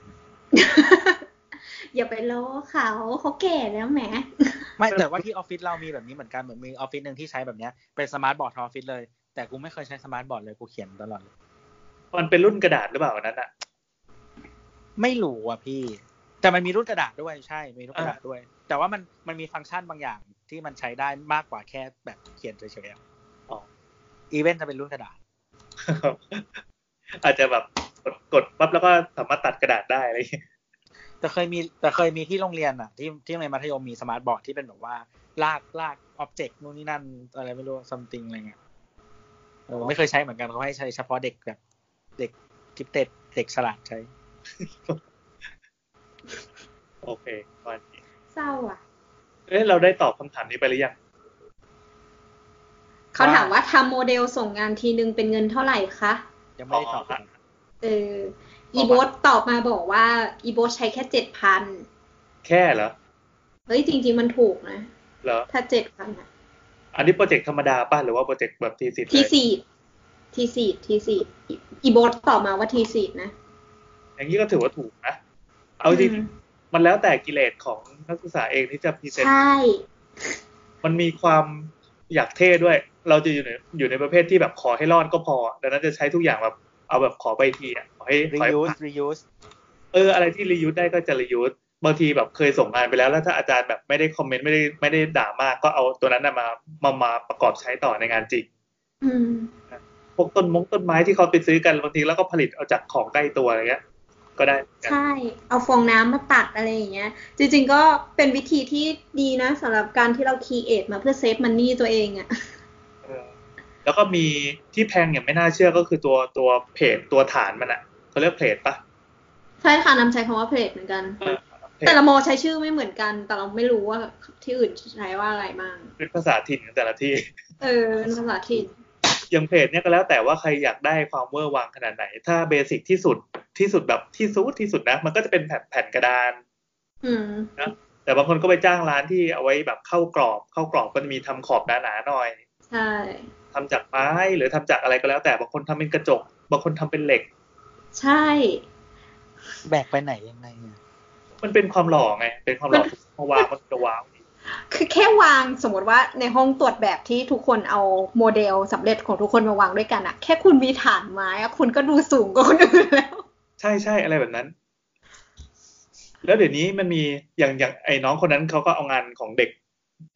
Speaker 2: อย่าไปล้อเขาเขาแก่แล้วแหม
Speaker 3: ไม่แต่ว่าที่ออฟฟิศเรามีแบบนี้เหมือนกันเหมือนมีออฟฟิศหนึ่งที่ใช้แบบเนี้ยเป็น smart board ทั้งออฟฟิศเลยแต่กูไม่เคยใช้ smart board เลยกูเขียนตลอดเลย
Speaker 4: มันเป็นรุ่นกระดาษหรือเปล่าอันนั้นอะ
Speaker 3: ไม่รู้อะพี่ แต่มันมีรุ่นกระดาษด้วยใช่มีรุ่นกระดาษด้วย แต่ว่ามันมันมีฟังก์ชันบางอย่างที่มันใช้ได้มากกว่าแค่แบบเขียนเฉยๆอะ
Speaker 4: อ๋อ
Speaker 3: อีเวนต์จะเป็นรุ่นกระดาษ
Speaker 4: อาจจะแบบกดกดปั๊บแล้วก็สามารถตัดกระดาษได้อะไรอย่างเงี้ย
Speaker 3: แต่เคยมีแต่เคยมีที่โรงเรียนอะ ที่ที่โรงเรียนมัธยมมี smart board ที่เป็นแบบว่า ลากลาก object นู่นนี่นั่นอะไรไม่รู้ something อะไรเงี้ยเออไม่เคยใช้เหมือนกันเขาให้ใช้เฉพาะเด็กแบบ เด็ก gifted เด็กฉลาดใช้
Speaker 4: โอเควันนี้
Speaker 2: เศร้าอะ
Speaker 4: เอ๊ะเราได้ตอบคำถามนี้ไปหรือยัง
Speaker 2: เขาถามว่าทำโมเดลส่งงานทีนึงเป็นเงินเท่าไหร่คะ
Speaker 3: ยังไม่ได้ตอบ
Speaker 4: อ๋อ
Speaker 2: เออ อีโบสตอบมาบอกว่า อีโบสใช้แค่เจ็ดพัน
Speaker 4: แค่เหรอ
Speaker 2: เฮ้ย จริง ๆ มันถูกนะ
Speaker 4: เหรอ
Speaker 2: ถ้าเจ็ดพันอะ
Speaker 4: อันนี้ project ธรรมดาป่ะ หรือว่า project แบบ
Speaker 2: thesis thesis thesis อีโบสตอบมาว่า thesis นะ
Speaker 4: อย่างนี้ก็ถือว่าถูกนะ เอาจริง
Speaker 2: อื ม
Speaker 4: มันแล้วแต่กิเลสของนักศึกษาเองที่จะ present
Speaker 2: ใช่
Speaker 4: มันมีความอยากเท่ด้วย เราจะอยู่ในอยู่ในประเภทที่แบบขอให้รอดก็พอ ดังนั้นจะใช้ทุกอย่างแบบเอาแบบขอไปทีอะขอให้ขอให้
Speaker 3: reuse
Speaker 4: ผ่าน
Speaker 3: reuse
Speaker 4: เออ อะไรที่ reuse ได้ก็จะ reuse บางทีแบบเคยส่งงานไปแล้วแล้วถ้าอาจารย์แบบไม่ได้ comment ไม่ได้ไม่ได้ด่ามากก็เอาตัวนั้นนะมามามาประกอบใช้ต่อในงานจริง
Speaker 2: อืม
Speaker 4: พวกต้นมงต้นไม้ที่เขาไปซื้อกันบางทีแล้วก็ผลิตเอาจากของใกล้ตัวอะไรเงี้ย ก็ได้เหมือนกัน
Speaker 2: ใช่ เอาฟองน้ำมาตัดอะไรอย่างเงี้ย จริง ๆ ก็เป็นวิธีที่ดีนะสำหรับการที่เราคีเอทมาเพื่อเซฟมันนี่ตัวเองอะ
Speaker 4: เออแล้วก็มีที่แพงอย่างไม่น่าเชื่อก็คือตัวตัวเพจตัวฐานมันอะเขาเรียกเพจปะ
Speaker 2: ใช่ค่ะนำใช้คำว่าเพลทเหมือนกัน
Speaker 4: เออเพจ
Speaker 2: แต่ละโมใช้ชื่อไม่เหมือนกัน แต่เราไม่รู้ว่าที่อื่นใช้ว่าอะไรบ้าง
Speaker 4: เป็นภาษาถิ่นของแต่ละที่
Speaker 2: เออเป็นภาษาถิ่น
Speaker 4: อย่างเพจเนี่ยก็แล้วแต่ว่าใครอยากได้ความเวอร์วังขนาดไหน ถ้าเบสิกที่สุดที่สุดแบบที่สุดที่สุดนะ มันก็จะเป็นแผ่นแผ่นกระดาน
Speaker 2: อืม
Speaker 4: แต่บางคนก็ไปจ้างร้านที่เอาไว้แบบเข้ากรอบ เข้ากรอบก็จะมีทำขอบหนาๆหน่อย
Speaker 2: ใช่
Speaker 4: ททำจากไม้หรือทำจากอะไรก็แล้ว แต่บางคนทำเป็นกระจก บางคนทำเป็นเหล็ก
Speaker 2: ใช่
Speaker 3: แบกไปไหนยังไงอะ
Speaker 4: มันเป็นความหล่อไง เป็นความหล่อมาวางมันจะว้าว
Speaker 2: คือแค่วางสมมติว่าในห้องตรวจแบบที่ทุกคนเอาโมเดลสำเร็จของทุกคนมาวางด้วยกันอะแค่คุณมีฐานไม้อะคุณก็ดูสูงกว่าคนอื่นแล้ว
Speaker 4: ใช่ใช่อะไรแบบนั้น แล้วเดี๋ยวนี้มันมีอย่างอย่างไอ้น้องคนนั้นเขาก็เอางานของเด็ก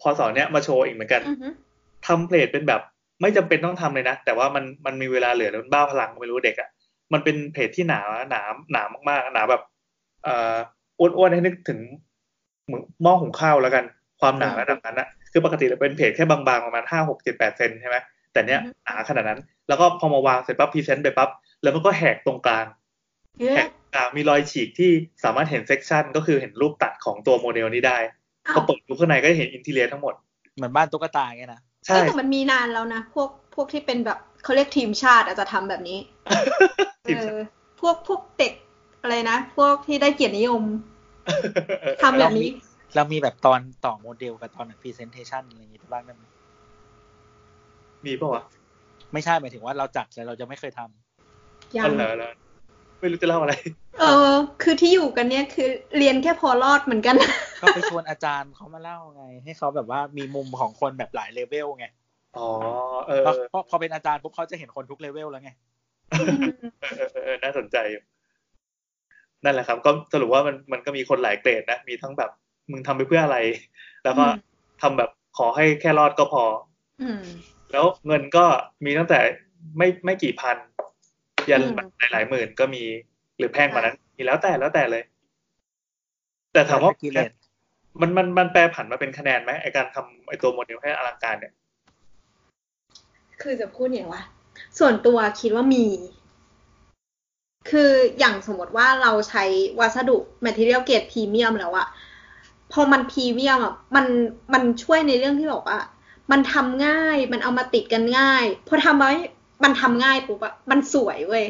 Speaker 4: พอสอนเนี้ยมาโชว์อีกเหมือนกัน
Speaker 2: อือฮึ
Speaker 4: ทำเพลทเป็นแบบไม่จำเป็นต้องทำเลยนะ แต่ว่ามันมันมีเวลาเหลือแล้วมันบ้าพลังไม่รู้เด็กอะมันเป็น plate ที่หนาหนาหนามากๆหนาแบบ เอ่ออ้วนๆให้นึกถึงเหมือนหม้อหุงข้าวแล้วกัน ความหนาระดับนั้นอะคือปกติเราเป็นเพจแค่บางๆประมาณห้าหกเจ็ดแปดเซนใช่ไหมแต่เนี้ยหนาขนาดนั้น แล้วก็พอมาวางเสร็จปั๊บ present ไปปั๊บแล้วมันก็แหกตรงกลาง
Speaker 2: เยอะ
Speaker 4: แหกตรงกลางมีรอยฉีกที่สามารถเห็น section ก็คือเห็นรูปตัดของตัวโมเดลนี้ได้
Speaker 2: อ้าว
Speaker 4: พอเปิดดูข้างในก็จะเห็น interior ทั้งหมด
Speaker 3: เหมือนบ้านตุ๊กตาไงนะ
Speaker 4: ใช่
Speaker 2: เอ้ยแต่มันมีนานแล้วนะพวกพวกที่เป็นแบบเขาเรียกทีมชาติอาจจะทำแบบนี้
Speaker 4: ทีม
Speaker 2: เออพวกพวกเด็กอะไรนะ พวกที่ได้เกียรตินิยมทำแบบนี้
Speaker 3: เรามีแบบตอนต่อโมเดลกับตอน presentation อะไรอย่างงี้บ้างได้ไหม
Speaker 4: มีปะวะ
Speaker 3: ไม่ใช่หมายถึงว่าเราจัดแต่เราจะไม่เคยทำ
Speaker 2: ยั
Speaker 4: อ๋อเหรอเหรอไม่รู้จะเล่าอะไร
Speaker 2: เออ คือที่อยู่กันเนี่ยคือเรียนแค่พอรอดเหมือนกัน
Speaker 3: ก็ไปชวนอาจารย์เขามาเล่าไง ให้เขาแบบว่ามีมุมของคนแบบหลายเลเวลไง
Speaker 4: อ๋อ เออ
Speaker 3: เพราะเพราะพอเป็นอาจารย์ปุ๊บเขาจะเห็นคนทุกเลเวลแล้วไง
Speaker 4: เออเออเออน่าสนใจอยู่นั่นแหละครับ ก็สรุปว่ามันมันก็มีคนหลายเกรดนะ มีทั้งแบบ มึงทำไปเพื่ออะไร แล้วก็
Speaker 2: อืม
Speaker 4: ทำแบบขอให้แค่รอดก็พอ
Speaker 2: อืม
Speaker 4: แล้วเงินก็มีตั้งแต่ไม่ไม่กี่พัน ยัน
Speaker 2: อืม
Speaker 4: แบบหลายๆหมื่นก็มีหรือแพงกว่านั้น มีแล้วแต่แล้วแต่เลย แต่ถามว่า
Speaker 3: กิเลส
Speaker 4: มันมันมันแปรผันมาเป็นคะแนนไหมไอการทำไอตัวโมเดลให้อลังการเนี่ย
Speaker 2: คือจะพูดอย่างว่าส่วนตัวคิดว่ามี คืออย่างสมมติว่าเราใช้วัสดุ material grade พรีเมียมแล้วอะ พอมันพรีเมียมอะมันมันช่วยในเรื่องที่บอกว่า มันทำง่ายมันเอามาติดกันง่าย พอทำไว้มันทำง่ายปุ๊บอะมันสวยเว้ย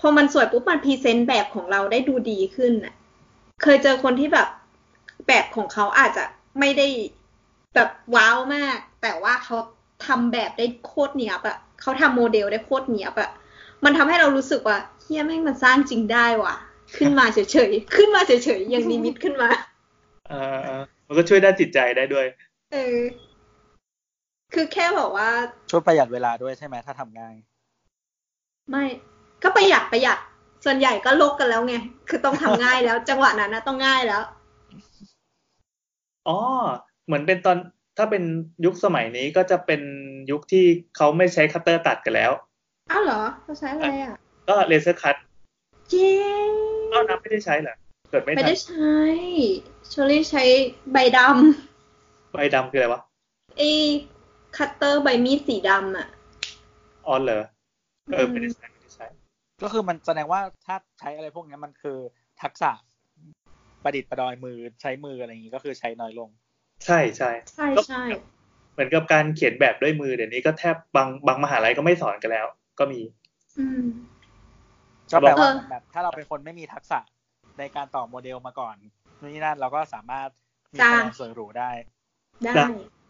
Speaker 2: พอมันสวยปุ๊บมัน present แบบของเราได้ดูดีขึ้นอะเคยเจอคนที่แบบแบบของเขาอาจจะไม่ได้แบบ wow มาก แต่ว่าเขาทำแบบได้โคตรเนียบอะเขาทำโมเดลได้โคตรเนียบอะมันทำให้เรารู้สึกว่าเฮ้ยแม่งมันสร้างจริงได้ว่ะ ขึ้นมาเฉยๆขึ้นมาเฉยๆอย่างนิมิตขึ้นมา
Speaker 4: เออเออมันก็ช่วยด้านจิตใจได้ด้วย
Speaker 2: เออ คือแค่บอกว่า
Speaker 3: ช่วยประหยัดเวลาด้วยใช่ไหมถ้าทำง่าย
Speaker 2: ไม่ก็ประหยัดประหยัด ส่วนใหญ่ก็ลกกันแล้วไง คือต้องทำง่ายแล้ว จังหวะนั้นนะต้องง่ายแล้ว
Speaker 4: อ๋อเหมือนเป็นตอนถ้าเป็นยุคสมัยนี้ก็จะเป็นยุคที่เขาไม่ใช้คัตเตอร์ตัดกันแล้ว
Speaker 2: อ้าวเหรอเขาใช้อะไรอะ
Speaker 4: ก็ laser cutเจ๊อ้าวน้ำไม่ได้ใช้เหรอ เกิดไม่
Speaker 2: ไม่
Speaker 4: ทัน
Speaker 2: ได้ใช้ชอรี่ใช้ใบด
Speaker 4: ใบดำคืออะไรวะำ
Speaker 2: ไอ้คัตเตอร์ใบมีดสีดำอะ
Speaker 4: อ๋อเหรอเออไม่ได้ใช้ไม่ได้ใช้
Speaker 3: ก็คือมันแสดงว่าถ้าใช้อะไรพวกนี้มันคือทักษะประดิษฐ์ประดอยมือใช้มืออะไรอย่างนี้ก็คือใช้น้อยลง
Speaker 4: ใช่ใช่
Speaker 2: ใช่ใช่
Speaker 4: เหมือนกับการเขียนแบบด้วยมือเดี๋ยวนี้ก็แทบบางบางมหาลัยก็ไม่สอนกันแล้ว ก็มี
Speaker 2: อืม
Speaker 3: ก็แปลว่า
Speaker 2: เออ
Speaker 3: แบบถ้าเราเป็นคนไม่มีทักษะ ในการต่อโมเดลมาก่อนนู่นนี่นั่นเราก็สามารถมีคะแนนส่วนหรูได้
Speaker 2: ได้
Speaker 4: ได้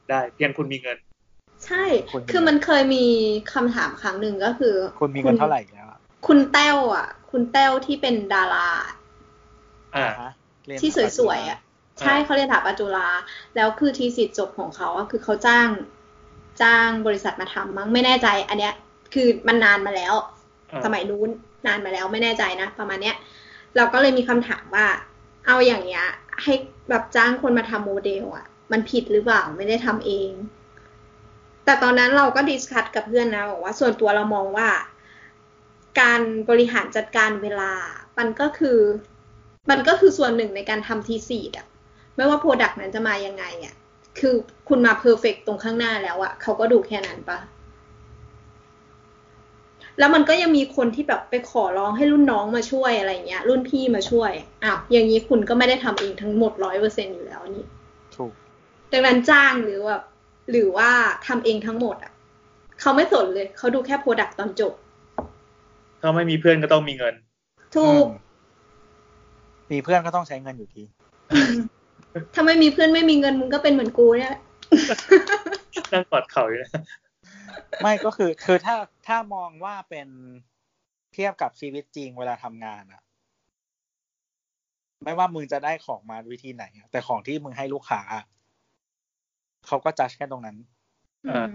Speaker 4: ได้เพียงคุณมีเงิน
Speaker 2: ใช่
Speaker 3: คุณมี
Speaker 2: คือมันเคยมีคำถามครั้งหนึ่งก็คือ
Speaker 3: คุณมีเงินเท่าไหร่แล้วอะ
Speaker 2: คุณแต้วอะ คุณแต้วที่เป็นดารา
Speaker 4: อ่า
Speaker 3: ฮะเรียน
Speaker 2: ที่สวยๆอะ ใช่เขาเรียนถาปัจจุฬาแล้วคือทีสิทธิ์จบของเขาอะคือเขาจ้าง จ้างบริษัทมาทำมั้งไม่แน่ใจ อันเนี้ย คือมันนานมาแล้ว
Speaker 4: อ่า
Speaker 2: สมัยนู้นนานมาแล้วไม่แน่ใจนะประมาณเนี้ย เราก็เลยมีคำถามว่า เอาอย่างเงี้ย ให้แบบจ้างคนมาทำโมเดลอะมันผิดหรือเปล่าไม่ได้ทำเอง แต่ตอนนั้นเราก็ดิสคัตกับเพื่อนนะบอกว่าส่วนตัวเรามองว่า การบริหารจัดการเวลา มันก็คือ มันก็คือส่วนหนึ่งในการทำทีสีดอะไม่ว่า product นั้นจะมายังไงอะคือคุณมา perfect ตรงข้างหน้าแล้วอะเขาก็ดูแค่นั้นปะ แล้วมันก็ยังมีคนที่แบบไปขอร้องให้รุ่นน้องมาช่วยอะไรเงี้ย รุ่นพี่มาช่วยอ้าวอย่างนี้คุณก็ไม่ได้ทำเองทั้งหมดร้อยเปอร์เซ็นต์อยู่แล้วนี่
Speaker 3: ถูก
Speaker 2: ดังนั้นจ้างหรือแบบหรือว่าทำเองทั้งหมดอะเขาไม่สนเลย เขาดูแค่ product ตอนจบ
Speaker 4: ถ้าไม่มีเพื่อนก็ต้องมีเงิน
Speaker 2: ถูก
Speaker 3: อืมมีเพื่อนก็ต้องใช้เงินอยู่ดี
Speaker 2: ถ้าไม่มีเพื่อนไม่มีเงินมึงก็เป็นเหมือนกูเนี่ยแหละ
Speaker 4: นั่งกอดเข่าอยู่นะ
Speaker 3: ไม่ก็คือ คือถ้าถ้ามองว่าเป็นเทียบกับชีวิตจริงเวลาทำงานอะไม่ว่ามึงจะได้ของมาวิธีไหนอะแต่ของที่มึงให้ลูกค้าอะเขาก็จัดแค่ตรงนั้น
Speaker 2: อืม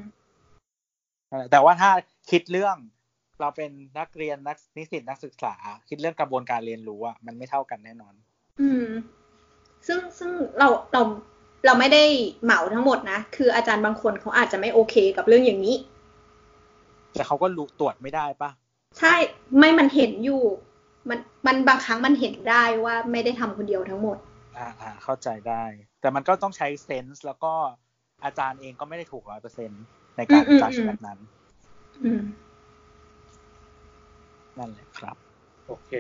Speaker 3: แต่ว่าถ้าคิดเรื่องเราเป็นนักเรียนนักนิสิตนักศึกษา คิดเรื่องกระบวนการเรียนรู้อะมันไม่เท่ากันแน่นอน
Speaker 2: อืม ซึ่งซึ่งเราเราเราไม่ได้เหมาทั้งหมดนะ คืออาจารย์บางคนเขาอาจจะไม่โอเคกับเรื่องอย่างนี้
Speaker 3: แต่เขาก็รู้ตรวจไม่ได้ปะ
Speaker 2: ใช่ไม่มันเห็นอยู่ มันมันบางครั้งมันเห็นได้ว่าไม่ได้ทำคนเดียวทั้งหมด
Speaker 3: อ่าอ่าเข้าใจได้ แต่มันก็ต้องใช้เซนส์แล้วก็อาจารย์เองก็ไม่ได้ถูกร้อยเปอร์เซ็นในการ
Speaker 2: อืมอืม
Speaker 3: จัด
Speaker 2: อืม
Speaker 3: แบบนั้น
Speaker 2: อืม
Speaker 3: นั่นแหละครับ
Speaker 4: โอเค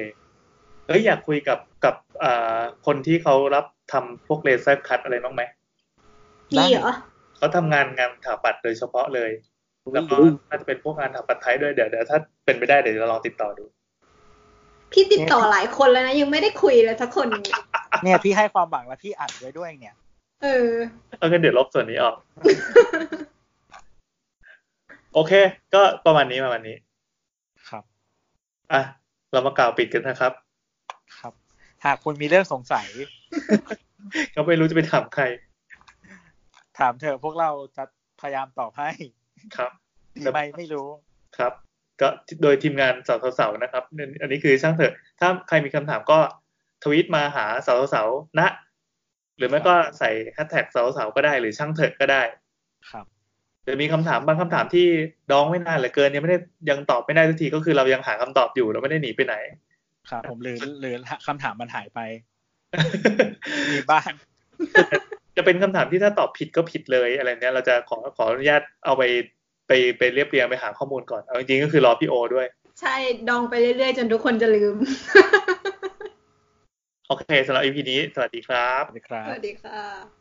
Speaker 4: เอ้ยอยากคุยกับกับอ่าคนที่เขารับทำพวกเลเซอร์คัตอะไรบ้างไหม
Speaker 2: พี่เหรอ
Speaker 4: เขาทำงานงานถาปัดโดยเฉพาะเลย แล้วก็น่าจะเป็นพวกงานถาปัดไทยด้วยเดี๋ยวเดี๋ยวถ้าเป็นไปได้เดี๋ยวจะลองติดต่อดู
Speaker 2: พี่ติดต่อหลายคนแล้วนะ ยังไม่ได้คุยเลยสักคนหนึ่ง
Speaker 3: เนี่ยพี่ให้ความหวังแล้วพี่อัดไว้ด้วยเนี่ย
Speaker 2: เออ
Speaker 4: เอากันเดี๋ยวลบส่วนนี้ออก โอเค ก็ประมาณนี้ประมาณนี้
Speaker 3: ครับ
Speaker 4: อะ เรามากล่าวปิดกันนะครับ
Speaker 3: ครับ หากคุณมีเรื่องสงสัย
Speaker 4: ก็ไม่รู้จะไปถามใคร
Speaker 3: ถามเถอะพวกเราจะพยายามตอบให้
Speaker 4: ครับ
Speaker 3: ดีไหมไม่รู้
Speaker 4: ครับ ก็โดยทีมงานสาวสาวๆนะครับ อันนี้คือช่างเถอะ ถ้าใครมีคำถามก็ทวีตมาหาสาวสาวๆนะ หรือไม่ก็ใส่แฮชแท็กสาวสาวๆก็ได้หรือช่างเถอะก็ได้
Speaker 3: ครับ
Speaker 4: หรือมีคำถามบางคำถามที่ดองไม่นานเหลือเกินยังไม่ได้ยังตอบไม่ได้สักทีก็คือเรายังหาคำตอบอยู่เราไม่ได้หนีไปไหน
Speaker 3: ครับ ผมหรือหรือคำถามมันหายไปมีบ้าง
Speaker 4: จะเป็นคำถามที่ถ้าตอบผิดก็ผิดเลยอะไรเนี้ยเราจะขอขออนุญาตเอาไป ไปไปเรียบเรียงไปหาข้อมูลก่อนเอาจริงๆก็คือรอพี่โอด้วย
Speaker 2: ใช่ดองไปเรื่อยๆ จนทุกคนจะลืม
Speaker 4: โอเคสำหรับ EP นี้ สวัสดีครับ
Speaker 3: สวัสดีครั
Speaker 2: ส
Speaker 3: บ
Speaker 2: วัสดีค่ะ